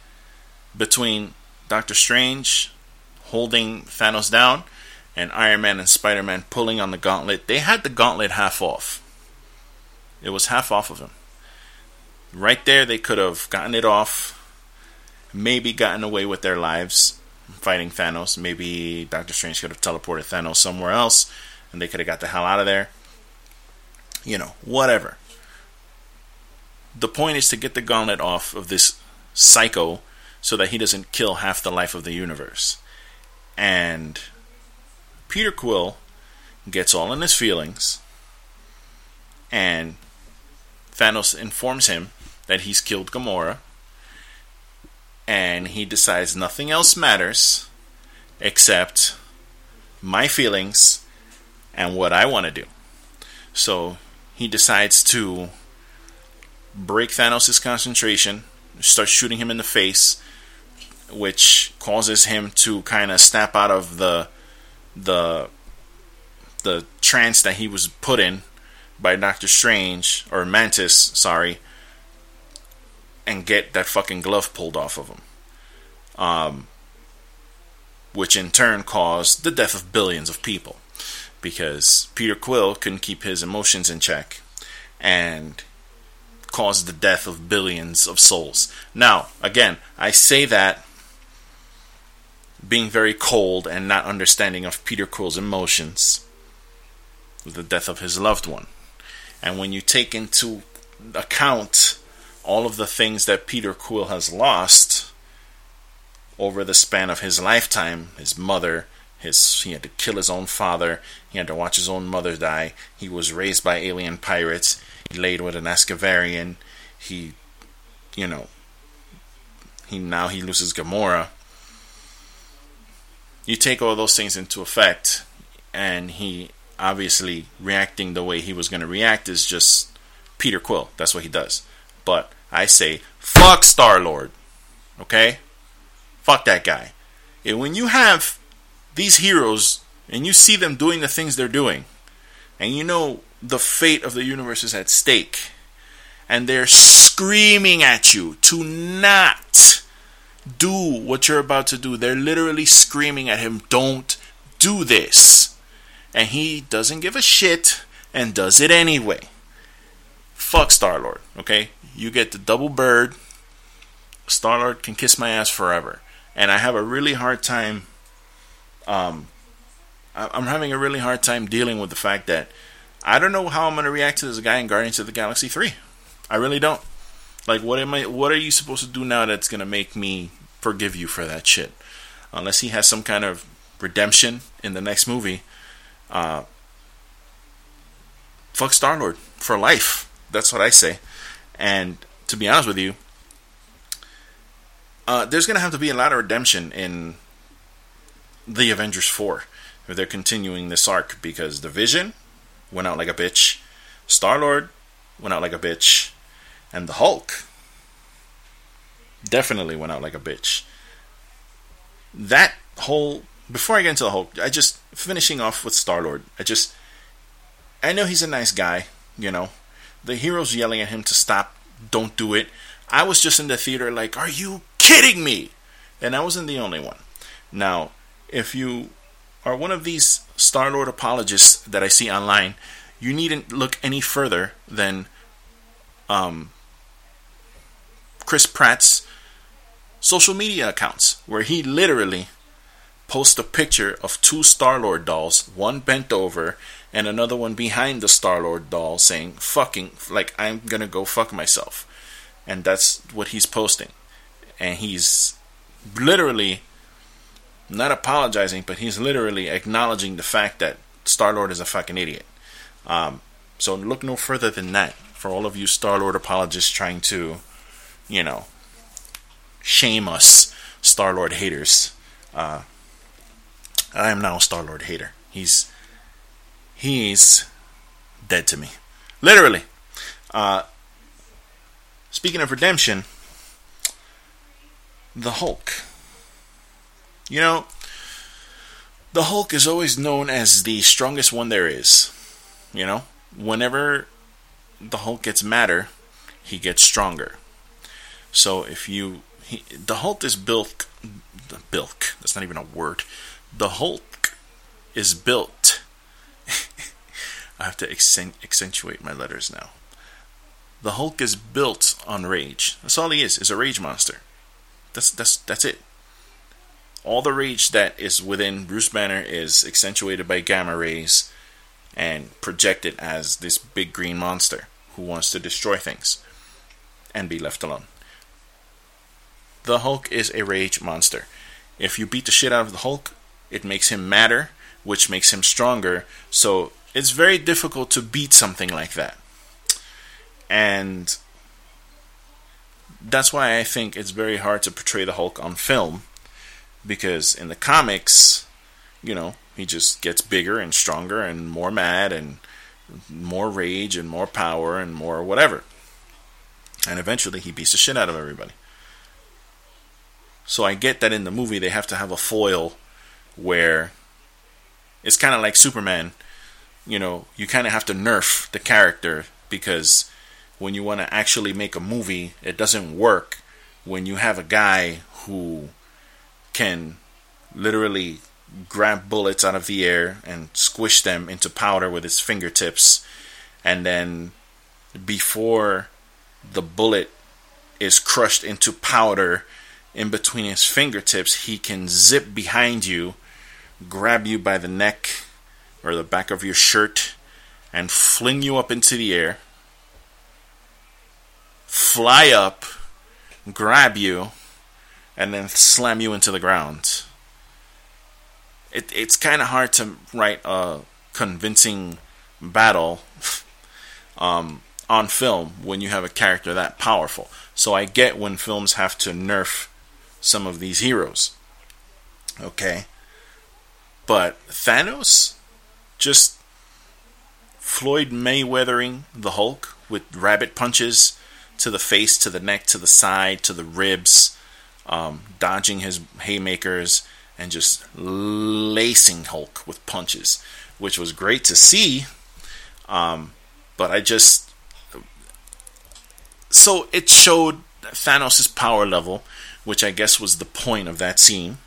between Doctor Strange holding Thanos down and Iron Man and Spider Man pulling on the gauntlet, they had the gauntlet half off. It was half off of him. Right there, they could have gotten it off, maybe gotten away with their lives fighting Thanos. Maybe Doctor Strange could have teleported Thanos somewhere else and they could have got the hell out of there. You know, whatever. The point is to get the gauntlet off of this psycho so that he doesn't kill half the life of the universe. And Peter Quill gets all in his feelings, and Thanos informs him that he's killed Gamora, and he decides nothing else matters except my feelings and what I want to do. So he decides to break Thanos' concentration, start shooting him in the face, which causes him to kind of snap out of the the the trance that he was put in by Doctor Strange or Mantis, sorry, and get that fucking glove pulled off of him. Um, which in turn caused the death of billions of people because Peter Quill couldn't keep his emotions in check and caused the death of billions of souls. Now, again, I say that being very cold and not understanding of Peter Quill's emotions the death of his loved one. And when you take into account all of the things that Peter Quill has lost over the span of his lifetime, his mother, his he had to kill his own father, he had to watch his own mother die, he was raised by alien pirates, he laid with an Aaskavarian, he you know he now he loses Gamora. You take all those things into effect and he obviously reacting the way he was going to react is just Peter Quill. That's what he does. But I say, fuck Star Lord. Okay? Fuck that guy. And when you have these heroes and you see them doing the things they're doing, and you know the fate of the universe is at stake, and they're screaming at you to not do what you're about to do, they're literally screaming at him, don't do this. And he doesn't give a shit and does it anyway. Fuck Star Lord, okay? You get the double bird. Star Lord can kiss my ass forever. And I have a really hard time. Um, I'm having a really hard time dealing with the fact that I don't know how I'm going to react to this guy in Guardians of the Galaxy 3. I really don't. Like, what am I? What are you supposed to do now that's going to make me forgive you for that shit? Unless he has some kind of redemption in the next movie. Uh, fuck Star Lord for life. That's what I say. And to be honest with you, uh, there's going to have to be a lot of redemption in the Avengers 4 if they're continuing this arc because the Vision went out like a bitch, Star Lord went out like a bitch, and the Hulk definitely went out like a bitch. That whole before I get into the Hulk, I just finishing off with Star Lord. I just I know he's a nice guy, you know. The hero's yelling at him to stop, don't do it. I was just in the theater like, are you kidding me? And I wasn't the only one. Now, if you are one of these Star Lord apologists that I see online, you needn't look any further than um, Chris Pratt's social media accounts, where he literally posts a picture of two Star Lord dolls, one bent over and another one behind the Star Lord doll, saying "fucking," like I'm gonna go fuck myself, and that's what he's posting, and he's literally not apologizing, but he's literally acknowledging the fact that Star Lord is a fucking idiot. Um, so look no further than that for all of you Star Lord apologists trying to, you know, shame us Star Lord haters. Uh, I am now a Star Lord hater. He's he's dead to me, literally. Uh, speaking of redemption, the Hulk. You know, the Hulk is always known as the strongest one there is. You know, whenever the Hulk gets madder, he gets stronger. So if you, he, the Hulk is built, bilk. That's not even a word. The Hulk is built. I have to accentuate my letters now. The Hulk is built on rage. That's all he is. Is a rage monster. That's that's that's it. All the rage that is within Bruce Banner is accentuated by gamma rays and projected as this big green monster who wants to destroy things and be left alone. The Hulk is a rage monster. If you beat the shit out of the Hulk, it makes him madder, which makes him stronger. So it's very difficult to beat something like that. And that's why I think it's very hard to portray the Hulk on film because in the comics, you know, he just gets bigger and stronger and more mad and more rage and more power and more whatever. And eventually he beats the shit out of everybody. So I get that in the movie they have to have a foil where it's kind of like Superman. You know, you kind of have to nerf the character because when you want to actually make a movie, it doesn't work when you have a guy who can literally grab bullets out of the air and squish them into powder with his fingertips and then before the bullet is crushed into powder in between his fingertips, he can zip behind you, grab you by the neck or the back of your shirt, and fling you up into the air, fly up, grab you, and then slam you into the ground. It, it's kind of hard to write a convincing battle um, on film when you have a character that powerful. So I get when films have to nerf some of these heroes. Okay? But Thanos just Floyd Mayweathering the Hulk with rabbit punches to the face, to the neck, to the side, to the ribs, um, dodging his haymakers, and just lacing Hulk with punches, which was great to see. Um, but I just. So it showed Thanos' power level, which I guess was the point of that scene.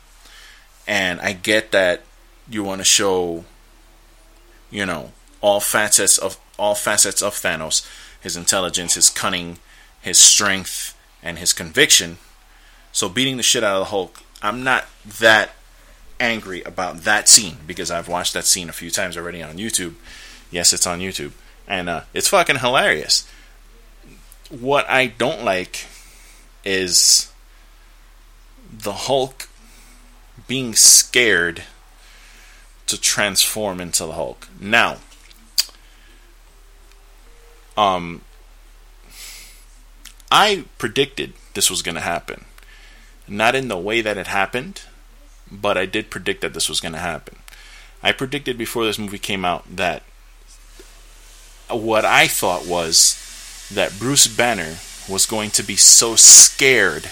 And I get that you want to show, you know, all facets of all facets of Thanos, his intelligence, his cunning, his strength, and his conviction. So beating the shit out of the Hulk, I'm not that angry about that scene because I've watched that scene a few times already on YouTube. Yes, it's on YouTube, and uh, it's fucking hilarious. What I don't like is the Hulk being scared to transform into the Hulk. Now, um, I predicted this was going to happen. Not in the way that it happened, but I did predict that this was going to happen. I predicted before this movie came out that what I thought was that Bruce Banner was going to be so scared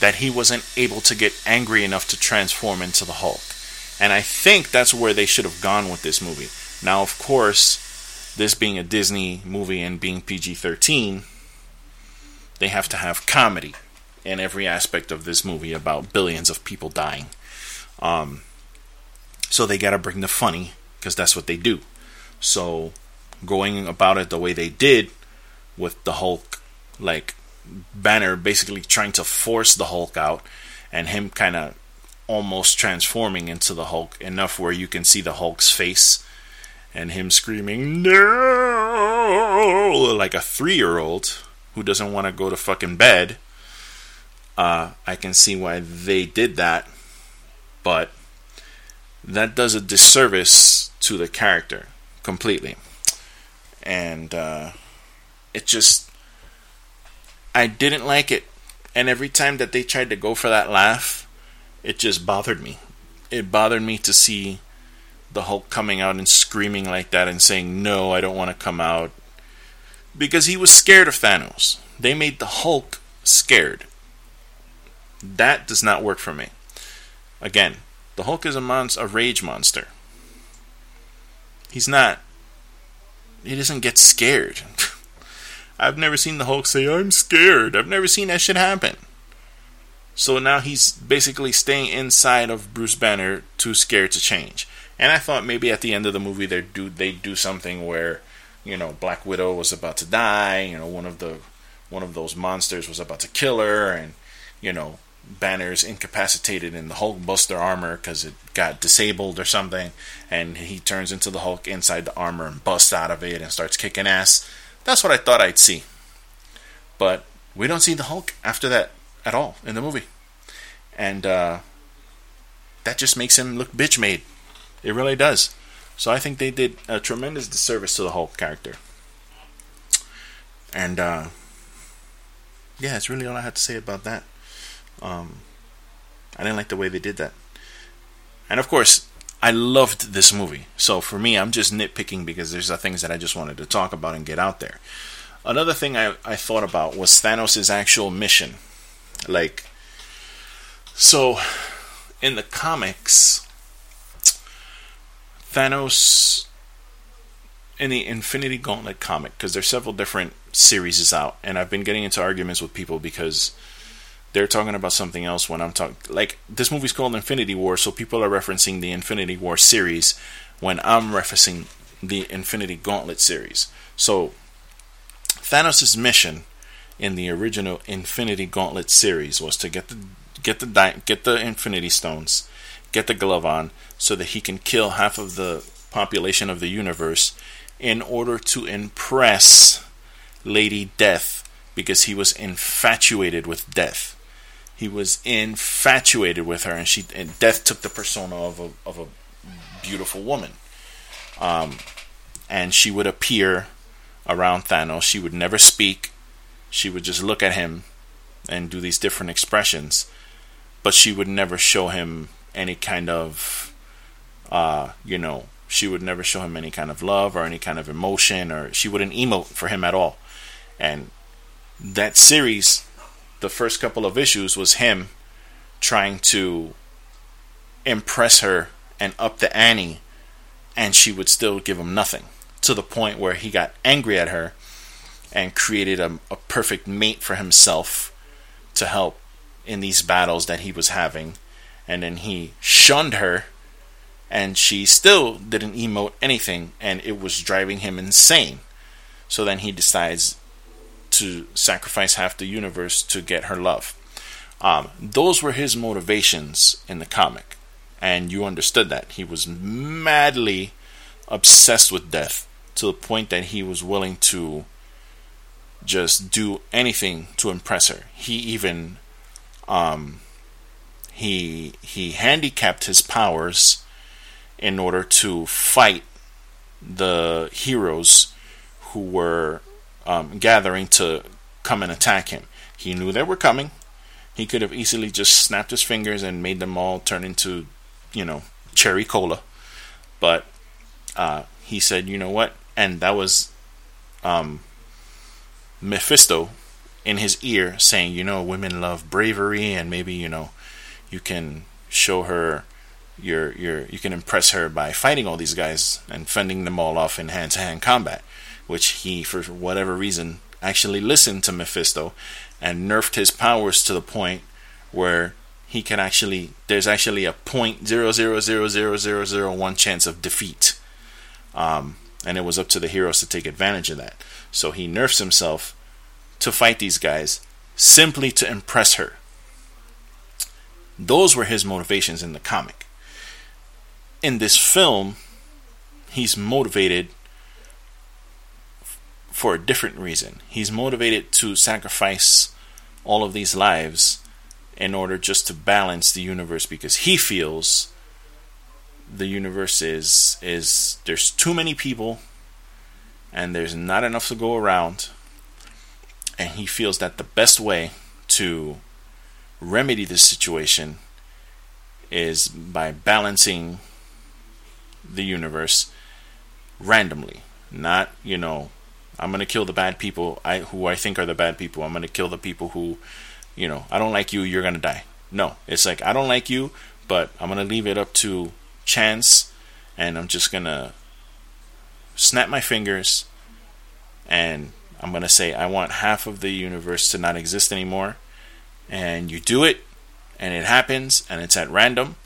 that he wasn't able to get angry enough to transform into the Hulk. And I think that's where they should have gone with this movie. Now, of course, this being a Disney movie and being PG 13, they have to have comedy in every aspect of this movie about billions of people dying. Um, so they got to bring the funny because that's what they do. So going about it the way they did with the Hulk, like Banner basically trying to force the Hulk out and him kind of almost transforming into the Hulk enough where you can see the Hulk's face and him screaming no like a 3-year-old who doesn't want to go to fucking bed. Uh, I can see why they did that, but that does a disservice to the character completely. And uh, it just, I didn't like it. And every time that they tried to go for that laugh, it just bothered me. It bothered me to see the Hulk coming out and screaming like that and saying, No, I don't want to come out. Because he was scared of Thanos. They made the Hulk scared. That does not work for me. Again, the Hulk is a, mon- a rage monster. He's not. He doesn't get scared. I've never seen the Hulk say, I'm scared. I've never seen that shit happen. So now he's basically staying inside of Bruce Banner, too scared to change. And I thought maybe at the end of the movie they do they do something where, you know, Black Widow was about to die. You know, one of the one of those monsters was about to kill her, and you know, Banner's incapacitated in the Hulk Buster armor because it got disabled or something, and he turns into the Hulk inside the armor and busts out of it and starts kicking ass. That's what I thought I'd see. But we don't see the Hulk after that at all in the movie. And uh, that just makes him look bitch made. It really does. So I think they did a tremendous disservice to the Hulk character. And uh, yeah, that's really all I had to say about that. Um, I didn't like the way they did that. And of course, I loved this movie. So for me, I'm just nitpicking because there's the things that I just wanted to talk about and get out there. Another thing I, I thought about was Thanos' actual mission. Like, so in the comics, Thanos in the Infinity Gauntlet comic, because there's several different series is out, and I've been getting into arguments with people because they're talking about something else when I'm talking. Like this movie's called Infinity War, so people are referencing the Infinity War series when I'm referencing the Infinity Gauntlet series. So Thanos' mission in the original Infinity Gauntlet series was to get the get the di- get the Infinity Stones, get the glove on, so that he can kill half of the population of the universe in order to impress Lady Death because he was infatuated with Death. He was infatuated with her, and she and Death took the persona of a of a beautiful woman. Um, and she would appear around Thanos. She would never speak. She would just look at him and do these different expressions, but she would never show him any kind of, uh, you know, she would never show him any kind of love or any kind of emotion, or she wouldn't emote for him at all. And that series, the first couple of issues was him trying to impress her and up the ante, and she would still give him nothing to the point where he got angry at her and created a, a perfect mate for himself to help in these battles that he was having. And then he shunned her, and she still didn't emote anything, and it was driving him insane. So then he decides to sacrifice half the universe to get her love. Um, those were his motivations in the comic, and you understood that. He was madly obsessed with death to the point that he was willing to just do anything to impress her. He even um, he he handicapped his powers in order to fight the heroes who were um, gathering to come and attack him. He knew they were coming. He could have easily just snapped his fingers and made them all turn into, you know, cherry cola. But uh, he said, you know what? And that was um, Mephisto in his ear saying, you know, women love bravery and maybe, you know, you can show her your your you can impress her by fighting all these guys and fending them all off in hand to hand combat, which he for whatever reason actually listened to Mephisto and nerfed his powers to the point where he can actually there's actually a point zero zero zero zero zero zero one chance of defeat. Um, and it was up to the heroes to take advantage of that. So he nerfs himself to fight these guys simply to impress her. Those were his motivations in the comic. In this film, he's motivated for a different reason. He's motivated to sacrifice all of these lives in order just to balance the universe because he feels the universe is is there's too many people and there's not enough to go around and he feels that the best way to remedy this situation is by balancing the universe randomly. Not you know i'm going to kill the bad people I, who i think are the bad people. I'm going to kill the people who you know i don't like you you're going to die. No it's like i don't like you but i'm going to leave it up to chance and i'm just going to snap my fingers and I'm going to say, I want half of the universe to not exist anymore. And you do it, and it happens, and it's at random.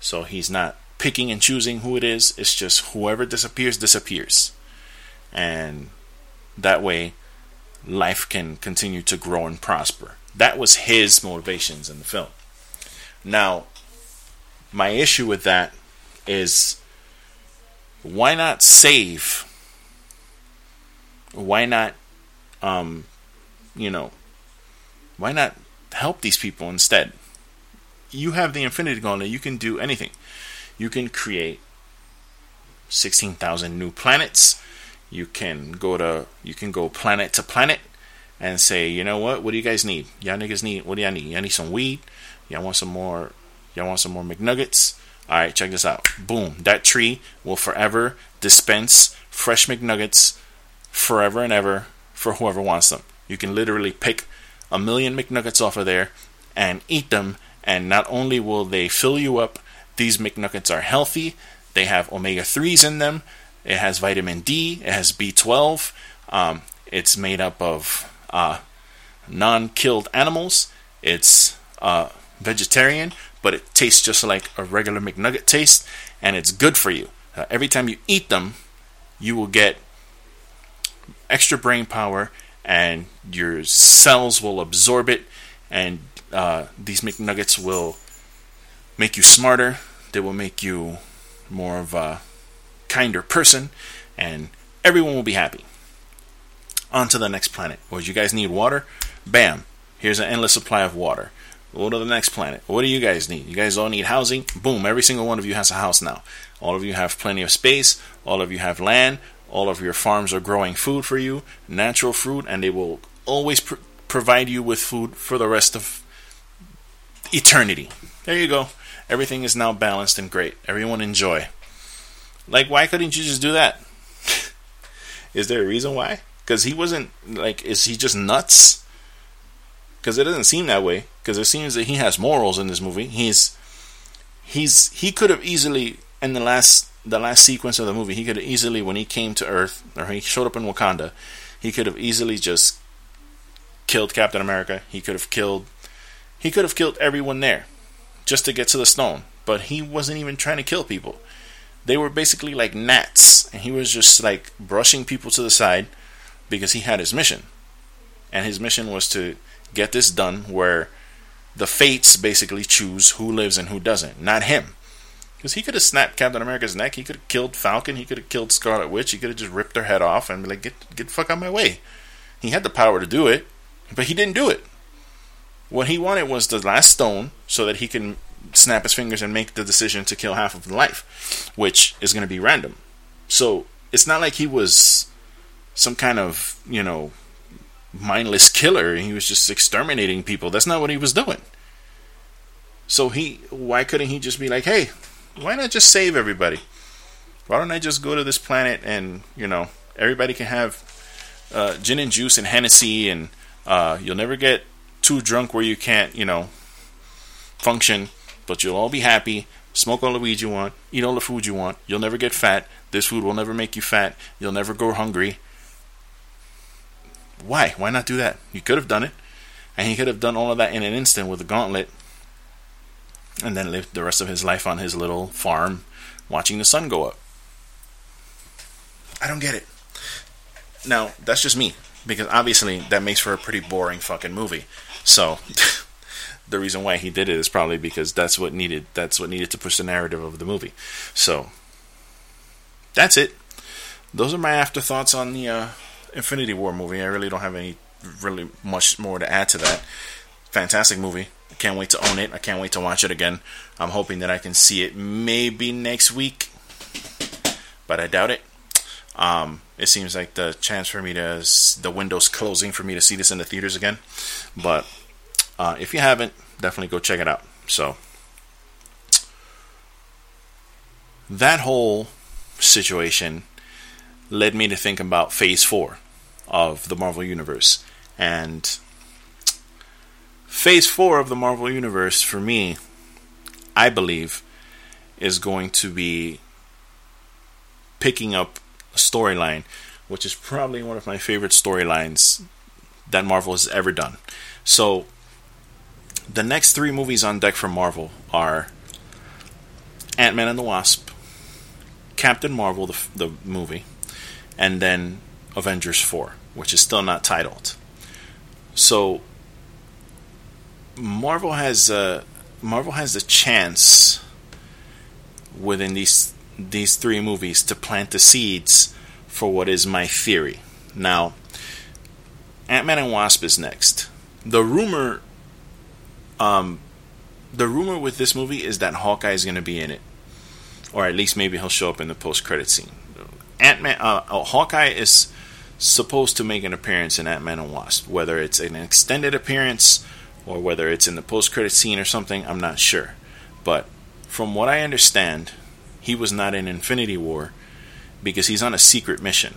So he's not picking and choosing who it is. It's just whoever disappears, disappears. And that way, life can continue to grow and prosper. That was his motivations in the film. Now, my issue with that is why not save? Why not um, you know, why not help these people instead? You have the Infinity Gauntlet. You can do anything. You can create sixteen thousand new planets. You can go to you can go planet to planet and say, you know what? What do you guys need? Y'all niggas need what do y'all need? Y'all need some weed. Y'all want some more? Y'all want some more McNuggets? All right, check this out. Boom! That tree will forever dispense fresh McNuggets forever and ever for whoever wants them. You can literally pick a million McNuggets off of there and eat them, and not only will they fill you up, these McNuggets are healthy. They have omega 3s in them. It has vitamin D. It has B12. Um, It's made up of uh, non-killed animals. It's uh, vegetarian, but it tastes just like a regular McNugget taste, and it's good for you. Uh, every time you eat them, you will get extra brain power, and your cells will absorb it, and uh, these McNuggets will make you smarter. They will make you more of a kinder person, and everyone will be happy. On to the next planet. Well, you guys need water? Bam! Here's an endless supply of water. Go to the next planet. What do you guys need? You guys all need housing? Boom, every single one of you has a house now. All of you have plenty of space. All of you have land. All of your farms are growing food for you, natural fruit, and they will always pr- provide you with food for the rest of eternity. There you go. Everything is now balanced and great. Everyone enjoy. Like, why couldn't you just do that? is there a reason why? Because he wasn't, like, is he just nuts? Because it doesn't seem that way. Because it seems that he has morals in this movie. He's, he's, he could have easily, in the last, the last sequence of the movie, he could have easily, when he came to Earth, or he showed up in Wakanda, he could have easily just killed Captain America. He could have killed, he could have killed everyone there just to get to the stone. But he wasn't even trying to kill people. They were basically like gnats, and he was just like brushing people to the side because he had his mission. And his mission was to get this done where the fates basically choose who lives and who doesn't, not him. Because he could have snapped Captain America's neck, he could have killed Falcon, he could have killed Scarlet Witch, he could have just ripped her head off and be like, get, get the fuck out of my way. He had the power to do it, but he didn't do it. What he wanted was the last stone so that he can snap his fingers and make the decision to kill half of the life, which is going to be random. So it's not like he was some kind of, you know, mindless killer. He was just exterminating people. That's not what he was doing. So he, why couldn't he just be like, hey, why not just save everybody? Why don't I just go to this planet and you know everybody can have uh, gin and juice and Hennessy and uh, you'll never get too drunk where you can't you know function, but you'll all be happy. Smoke all the weed you want, eat all the food you want. You'll never get fat. This food will never make you fat. You'll never go hungry. Why? Why not do that? You could have done it. And he could have done all of that in an instant with a gauntlet. And then lived the rest of his life on his little farm watching the sun go up. I don't get it. Now, that's just me. Because obviously that makes for a pretty boring fucking movie. So the reason why he did it is probably because that's what needed that's what needed to push the narrative of the movie. So that's it. Those are my afterthoughts on the uh, Infinity War movie. I really don't have any really much more to add to that. Fantastic movie. Can't wait to own it. I can't wait to watch it again. I'm hoping that I can see it maybe next week, but I doubt it. Um, it seems like the chance for me to the window's closing for me to see this in the theaters again. But uh, if you haven't, definitely go check it out. So that whole situation led me to think about Phase Four of the Marvel Universe, and Phase Four of the Marvel Universe for me, I believe, is going to be picking up a storyline, which is probably one of my favorite storylines that Marvel has ever done. So, the next three movies on deck for Marvel are Ant Man and the Wasp, Captain Marvel, the, the movie, and then Avengers 4, which is still not titled. So, Marvel has uh, Marvel has the chance within these these three movies to plant the seeds for what is my theory. Now, Ant Man and Wasp is next. The rumor, um, the rumor with this movie is that Hawkeye is going to be in it, or at least maybe he'll show up in the post-credit scene. Ant Man, uh, oh, Hawkeye is supposed to make an appearance in Ant Man and Wasp, whether it's an extended appearance or whether it's in the post-credit scene or something. I'm not sure, but from what I understand, he was not in Infinity War because he's on a secret mission.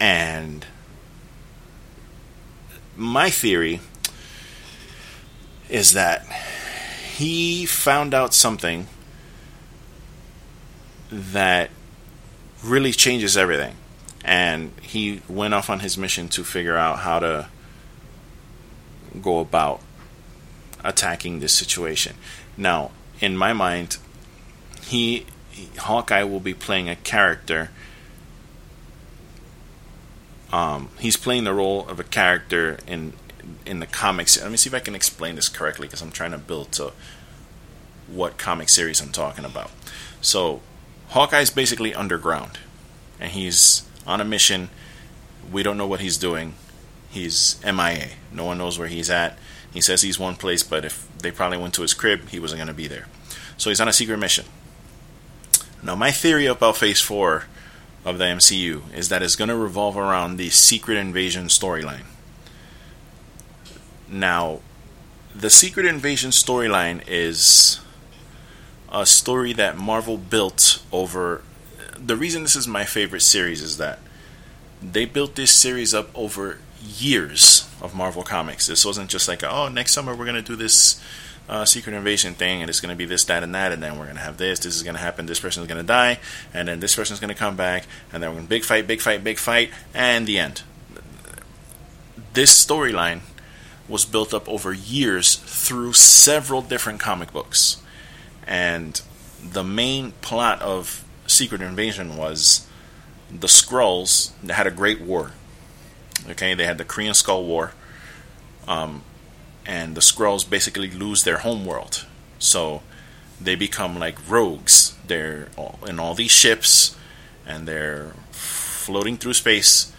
And my theory is that he found out something that really changes everything. and he went off on his mission to figure out how to go about attacking this situation. Now, in my mind, he Hawkeye will be playing a character. Um, he's playing the role of a character in in the comics. Let me see if I can explain this correctly because I'm trying to build to what comic series I'm talking about. So, Hawkeye's basically underground, and he's on a mission. We don't know what he's doing. He's MIA. No one knows where he's at. He says he's one place, but if they probably went to his crib, he wasn't going to be there. So he's on a secret mission. Now, my theory about Phase 4 of the MCU is that it's going to revolve around the Secret Invasion storyline. Now, the Secret Invasion storyline is a story that Marvel built over. The reason this is my favorite series is that they built this series up over years of Marvel Comics. This wasn't just like, oh, next summer we're going to do this uh, Secret Invasion thing, and it's going to be this, that, and that, and then we're going to have this, this is going to happen, this person is going to die, and then this person is going to come back, and then we're going to big fight, big fight, big fight, and the end. This storyline was built up over years through several different comic books. And the main plot of Secret Invasion was the Skrulls that had a great war. Okay, they had the Kree-Skrull War. Um, and the Skrulls basically lose their homeworld. So they become like rogues. They're in all these ships and they're floating through space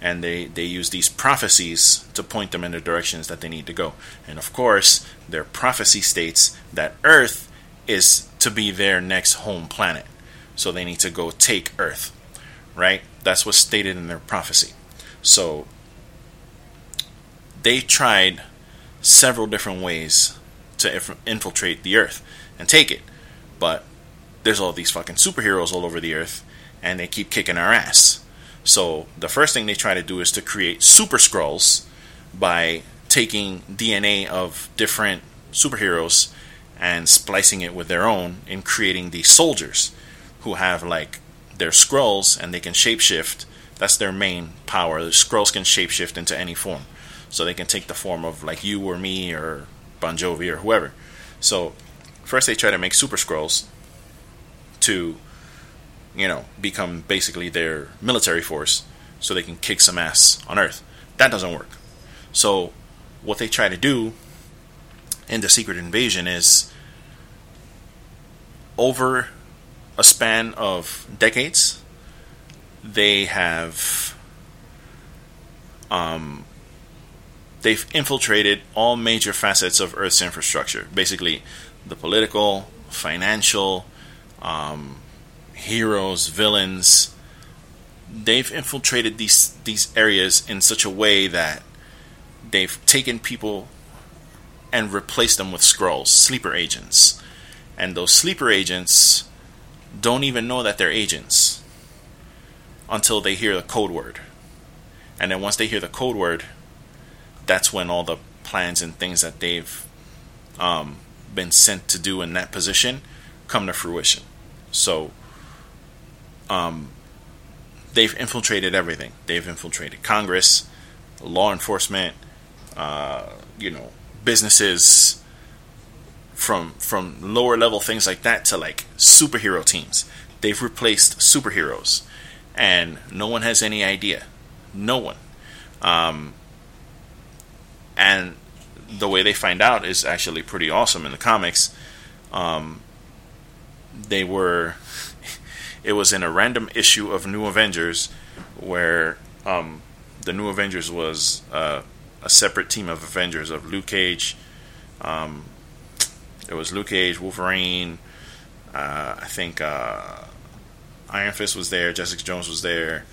and they, they use these prophecies to point them in the directions that they need to go. And of course, their prophecy states that Earth is to be their next home planet. So they need to go take Earth. Right? That's what's stated in their prophecy. So they tried several different ways to inf- infiltrate the Earth and take it. But there's all these fucking superheroes all over the Earth, and they keep kicking our ass. So the first thing they try to do is to create super Skrulls by taking DNA of different superheroes and splicing it with their own in creating these soldiers who have like their Skrulls and they can shapeshift. That's their main power. The Skrulls can shapeshift into any form so they can take the form of like you or me or Bon Jovi or whoever. So first they try to make Super Skrulls to, you know, become basically their military force so they can kick some ass on Earth. That doesn't work. So what they try to do in the Secret Invasion is over a span of decades, they have um, they've infiltrated all major facets of Earth's infrastructure. Basically, the political, financial, um, heroes, villains. They've infiltrated these these areas in such a way that they've taken people and replaced them with Skrulls, sleeper agents. And those sleeper agents don't even know that they're agents until they hear the code word. And then once they hear the code word, that's when all the plans and things that they've um, been sent to do in that position come to fruition. So um, they've infiltrated everything. They've infiltrated Congress, law enforcement, uh, you know, businesses, from from lower level things like that to like superhero teams. They've replaced superheroes, and no one has any idea. No one. Um, and the way they find out is actually pretty awesome in the comics. Um, they were, it was in a random issue of New Avengers where um, the New Avengers was uh, a separate team of Avengers of Luke Cage. Um, it was Luke Cage, Wolverine. Uh, I think uh, Iron Fist was there. Jessica Jones was there.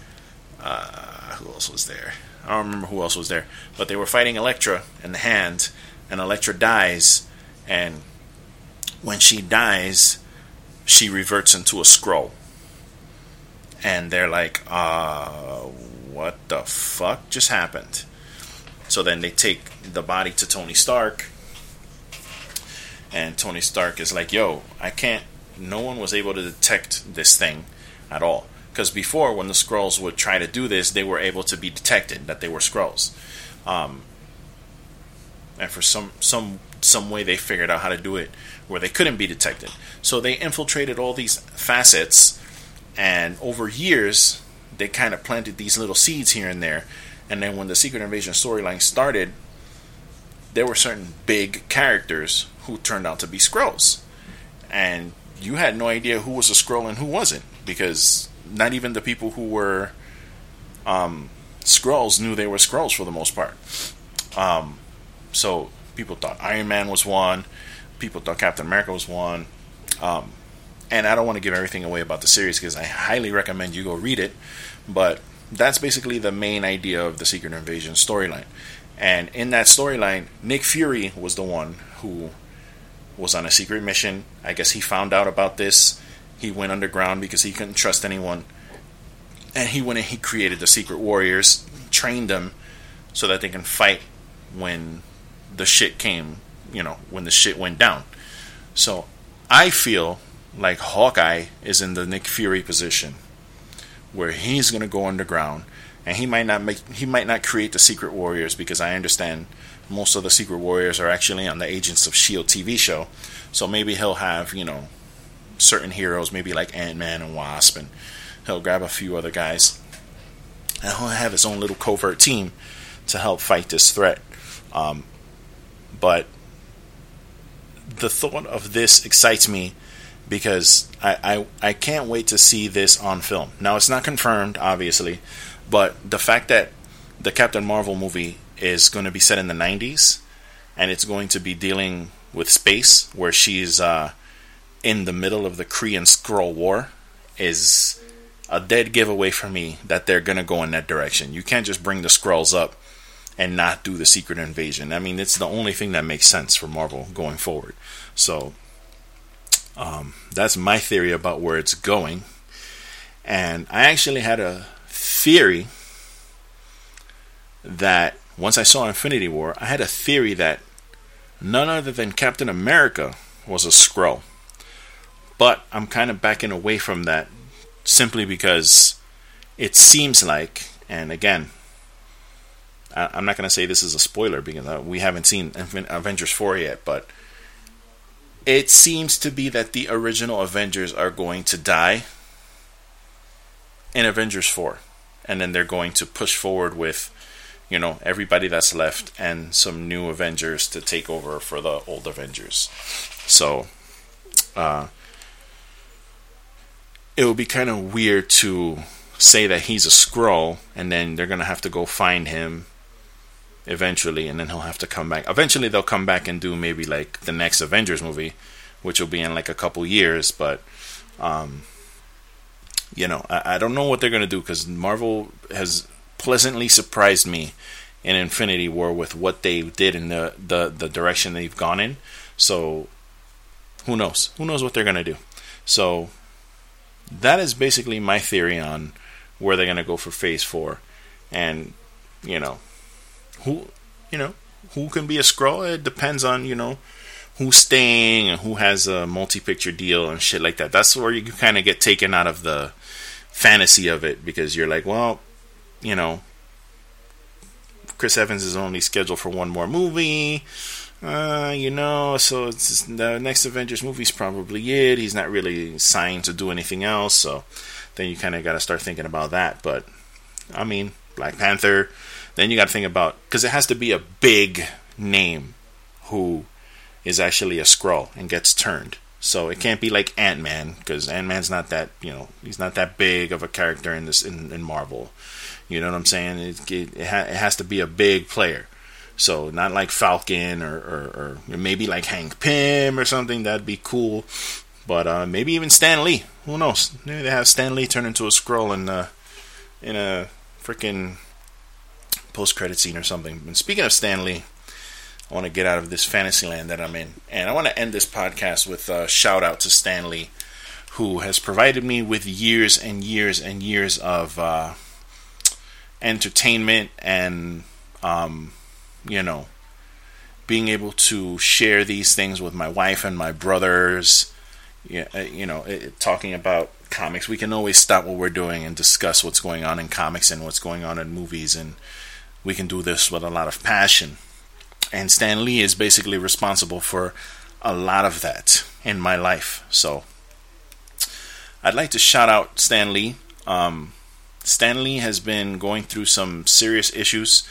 Uh, who else was there? I don't remember who else was there, but they were fighting Elektra in the hand, and Elektra dies, and when she dies, she reverts into a Skrull. And they're like, uh, what the fuck just happened? So then they take the body to Tony Stark, and Tony Stark is like, yo, I can't, no one was able to detect this thing at all Because before, when the Skrulls would try to do this, they were able to be detected that they were Skrulls. Um, and for some some some way, they figured out how to do it where they couldn't be detected. So they infiltrated all these facets, and over years, they kind of planted these little seeds here and there. And then when the Secret Invasion storyline started, there were certain big characters who turned out to be Skrulls. And you had no idea who was a Skrull and who wasn't, because not even the people who were um, Skrulls knew they were Skrulls for the most part. Um, so people thought Iron Man was one, people thought Captain America was one. Um, and I don't want to give everything away about the series because I highly recommend you go read it. But that's basically the main idea of the Secret Invasion storyline. And in that storyline, Nick Fury was the one who was on a secret mission. I guess he found out about this. He went underground because he couldn't trust anyone. And he went and he created the Secret Warriors, trained them so that they can fight when the shit came, you know, when the shit went down. So I feel like Hawkeye is in the Nick Fury position where he's going to go underground and he might not make he might not create the secret warriors because I understand most of the secret warriors are actually on the Agents of Shield TV show. So maybe he'll have, you know, certain heroes, maybe like Ant-Man and Wasp and he'll grab a few other guys and he'll have his own little covert team to help fight this threat. Um, but the thought of this excites me because I, I I can't wait to see this on film. Now it's not confirmed, obviously, but the fact that the Captain Marvel movie is going to be set in the 90s and it's going to be dealing with space, where she's uh, in the middle of the Kree and Skrull War, is a dead giveaway for me that they're to go in that direction. You can't just bring the Skrulls up and not do the secret invasion. I mean, it's the only thing that makes sense for Marvel going forward. So um, that's my theory about where it's going. And I actually had a theory that once I saw Infinity War, I had a theory that none other than Captain America was a Skrull. But I'm kind of backing away from that simply because it seems like, and again, I'm not going to say this is a spoiler because uh, we haven't seen Avengers 4 yet, but it seems to be that the original Avengers are going to die in Avengers 4. And then they're going to push forward with, you know, everybody that's left and some new Avengers to take over for the old Avengers. So, uh, it would be kind of weird to say that he's a Skrull and then they're going to have to go find him eventually, and then he'll have to come back. Eventually, they'll come back and do maybe like the next Avengers movie, which will be in like a couple years. But, um, you know, I, I don't know what they're gonna do because Marvel has pleasantly surprised me in Infinity War with what they did in the the the direction they've gone in. So, who knows? Who knows what they're gonna do? So, that is basically my theory on where they're gonna go for Phase Four, and you know who you know who can be a Skrull. It depends on you know who's staying and who has a multi-picture deal and shit like that. That's where you kind of get taken out of the fantasy of it because you're like, well, you know, Chris Evans is only scheduled for one more movie. Uh, you know, so it's the next Avengers movie is probably it. He's not really signed to do anything else, so then you kind of got to start thinking about that. But I mean, Black Panther, then you got to think about because it has to be a big name who is actually a Skrull and gets turned. So it can't be like Ant Man because Ant Man's not that you know he's not that big of a character in this in, in Marvel. You know what I'm saying? It it, it, ha- it has to be a big player. So not like Falcon or, or, or, maybe like Hank Pym or something. That'd be cool. But uh, maybe even Stan Lee. Who knows? Maybe they have Stan Lee turn into a Skrull in uh, in a freaking post credit scene or something. And speaking of Stan Lee, I want to get out of this fantasy land that I'm in. And I want to end this podcast with a shout out to Stan Lee, who has provided me with years and years and years of uh, entertainment and, um, you know, being able to share these things with my wife and my brothers. Uh, you know, talking about comics. We can always stop what we're doing and discuss what's going on in comics and what's going on in movies, and we can do this with a lot of passion. And Stan Lee is basically responsible for a lot of that in my life. So I'd like to shout out Stan Lee. Um, Stan Lee has been going through some serious issues.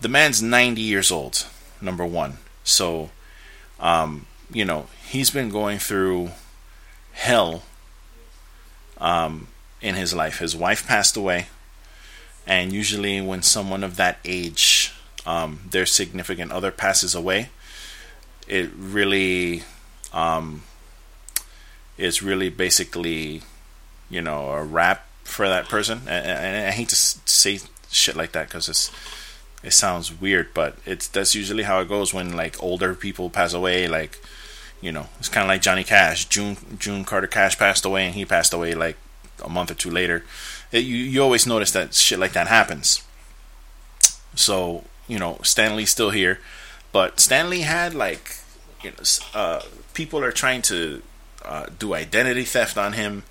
The man's 90 years old, number one. So, um, you know, he's been going through hell um, in his life. His wife passed away, and usually when someone of that age, um, their significant other passes away, it really um, is really basically, you know, a wrap for that person. And, and I hate to say shit like that because it's it sounds weird, but it's that's usually how it goes when like older people pass away. Like, you know, it's kind of like Johnny Cash. June June Carter Cash passed away, and he passed away like a month or two later. It, you you always notice that shit like that happens. So you know, Stan Lee's still here, but Stan Lee had like, you know, uh, people are trying to uh, do identity theft on him.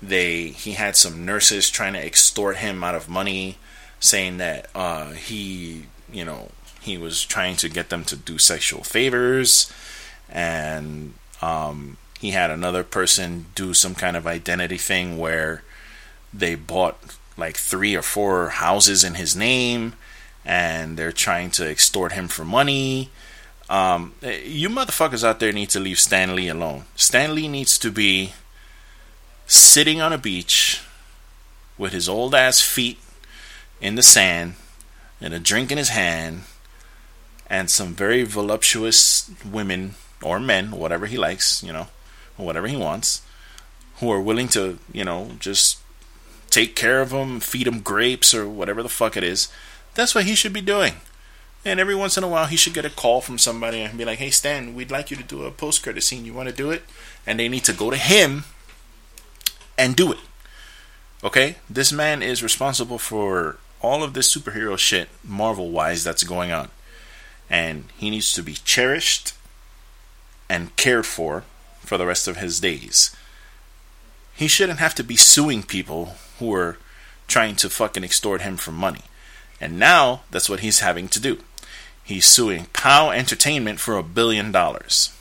They he had some nurses trying to extort him out of money, saying that uh, he you know he was trying to get them to do sexual favors, and um, he had another person do some kind of identity thing where they bought like three or four houses in his name and they're trying to extort him for money. Um, you motherfuckers out there need to leave Stan Lee alone. Stan Lee needs to be sitting on a beach with his old ass feet in the sand and a drink in his hand and some very voluptuous women or men, whatever he likes, you know, or whatever he wants, who are willing to, you know, just take care of him, feed him grapes or whatever the fuck it is. That's what he should be doing. And every once in a while, he should get a call from somebody and be like, "Hey, Stan, we'd like you to do a post credit scene. You want to do it?" And they need to go to him and do it. Okay, this man is responsible for all of this superhero shit, Marvel wise, that's going on, and he needs to be cherished and cared for for the rest of his days. He shouldn't have to be suing people who are trying to fucking extort him for money. And now that's what he's having to do. He's suing POW Entertainment for a billion dollars.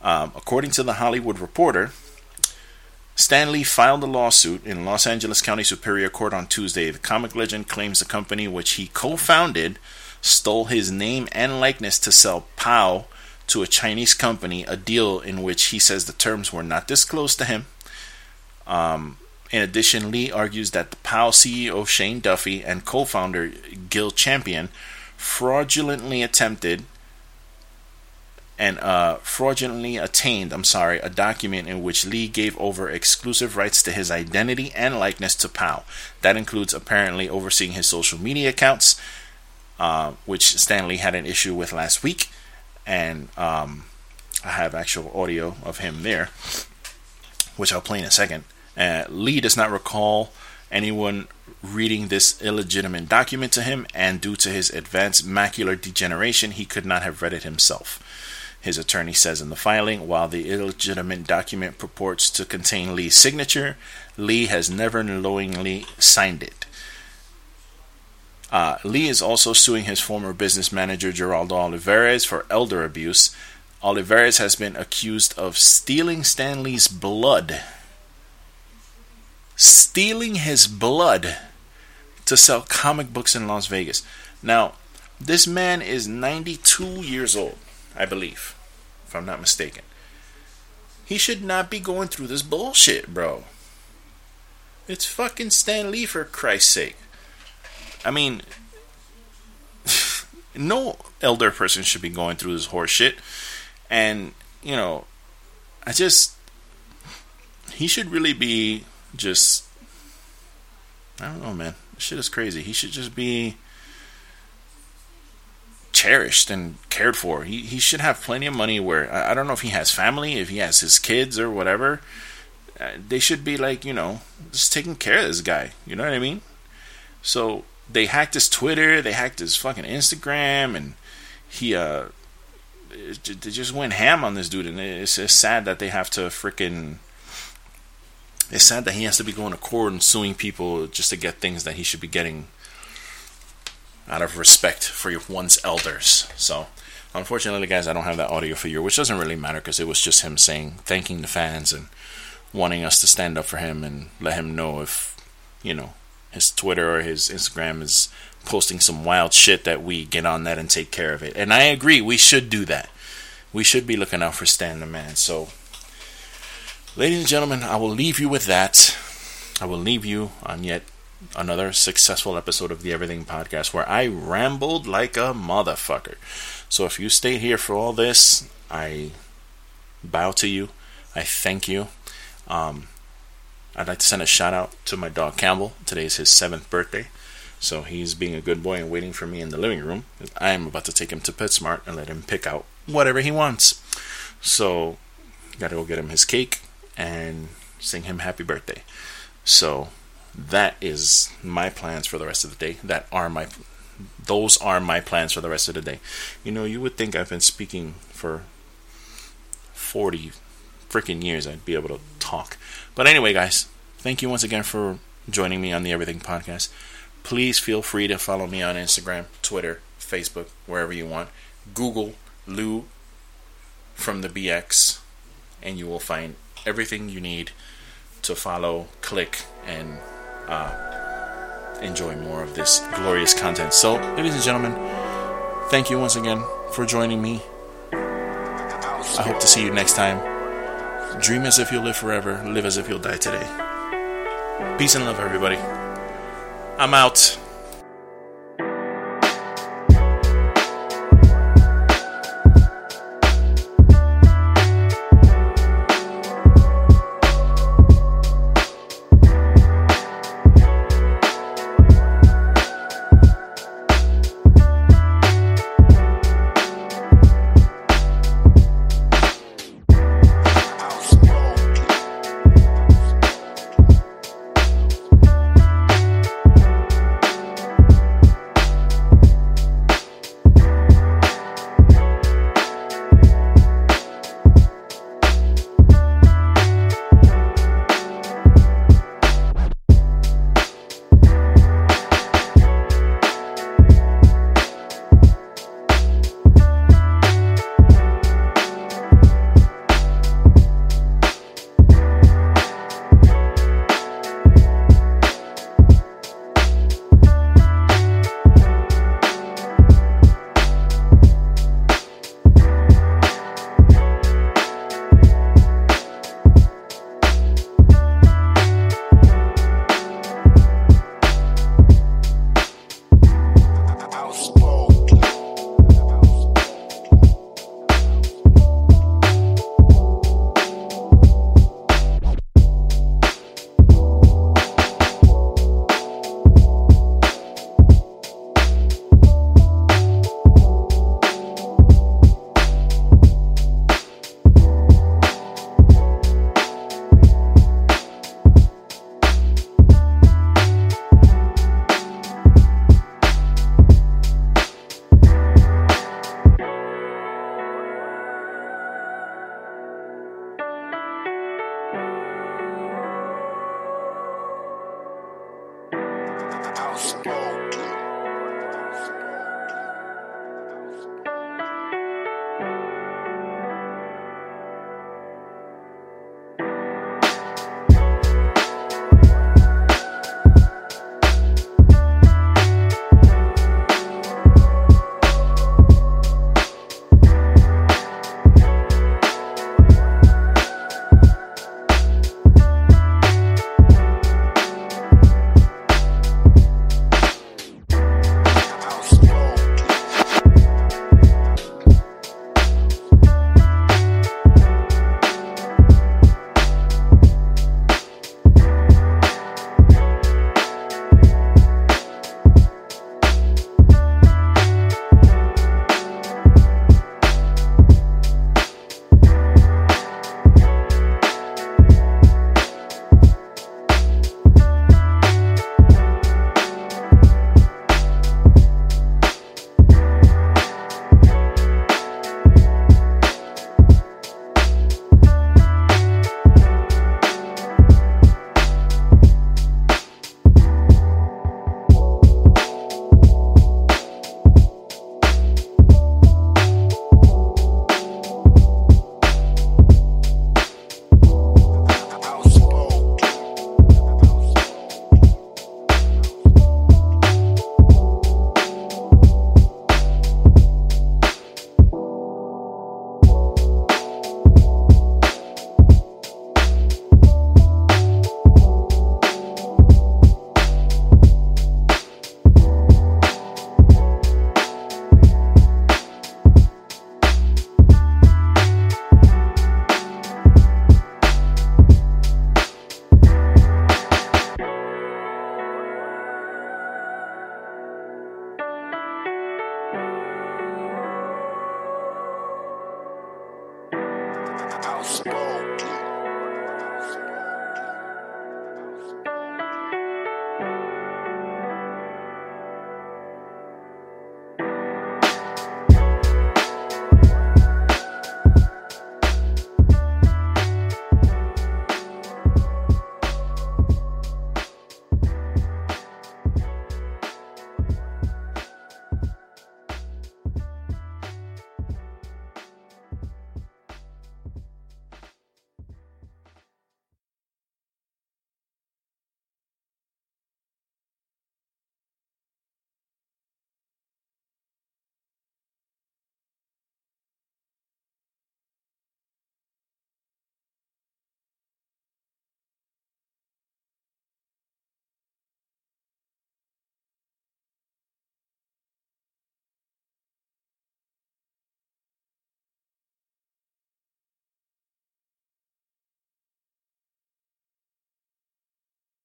Um, according to the Hollywood Reporter, Stan Lee filed a lawsuit in Los Angeles County Superior Court on Tuesday. The comic legend claims the company which he co founded stole his name and likeness to sell POW to a Chinese company, a deal in which he says the terms were not disclosed to him. Um, in addition, Lee argues that the POW CEO Shane Duffy and co founder Gil Champion fraudulently attempted and uh, fraudulently attained, I'm sorry, a document in which Lee gave over exclusive rights to his identity and likeness to POW. That includes apparently overseeing his social media accounts, uh, which Stan Lee had an issue with last week, and um, I have actual audio of him there, which I'll play in a second. Uh, Lee does not recall anyone reading this illegitimate document to him, and due to his advanced macular degeneration, he could not have read it himself. His attorney says in the filing, while the illegitimate document purports to contain Lee's signature, Lee has never knowingly signed it. Uh, Lee is also suing his former business manager Jerardo Olivarez for elder abuse. Olivares has been accused of stealing Stan Lee's blood stealing his blood to sell comic books in Las Vegas. Now, this man is 92 years old, I believe, if I'm not mistaken. He should not be going through this bullshit, bro. It's fucking Stan Lee, for Christ's sake. I mean, no elder person should be going through this horse shit. And, you know, I just. He should really be just I don't know, man. This shit is crazy. He should just be cherished and cared for. He he should have plenty of money. Where I, I don't know if he has family, if he has his kids or whatever. Uh, they should be like you know just taking care of this guy. You know what I mean? So they hacked his Twitter, they hacked his fucking Instagram, and he uh they just went ham on this dude. And it's, it's sad that they have to freaking it's sad that he has to be going to court and suing people just to get things that he should be getting out of respect for one's elders. So, unfortunately, guys, I don't have that audio for you, which doesn't really matter because it was just him saying, thanking the fans and wanting us to stand up for him and let him know if, you know, his Twitter or his Instagram is posting some wild shit that we get on that and take care of it. And I agree, we should do that. We should be looking out for Stan the Man. So, ladies and gentlemen, I will leave you with that. I will leave you on yet another successful episode of the Everything Podcast where I rambled like a motherfucker. So if you stayed here for all this, I bow to you. I thank you. Um, I'd like to send a shout out to my dog Campbell. Today is his seventh birthday. So he's being a good boy and waiting for me in the living room. I am about to take him to PetSmart and let him pick out whatever he wants. So, gotta go get him his cake and sing him happy birthday. So, that is my plans for the rest of the day. That are my those are my plans for the rest of the day. You know, you would think I've been speaking for 40 freaking years I'd be able to talk. But anyway, guys, thank you once again for joining me on the Everything podcast. Please feel free to follow me on Instagram, Twitter, Facebook, wherever you want. Google Lou from the BX and you will find everything you need to follow, click, and uh, enjoy more of this glorious content. So, ladies and gentlemen, thank you once again for joining me. I hope to see you next time. Dream as if you'll live forever, live as if you'll die today. Peace and love, everybody. I'm out.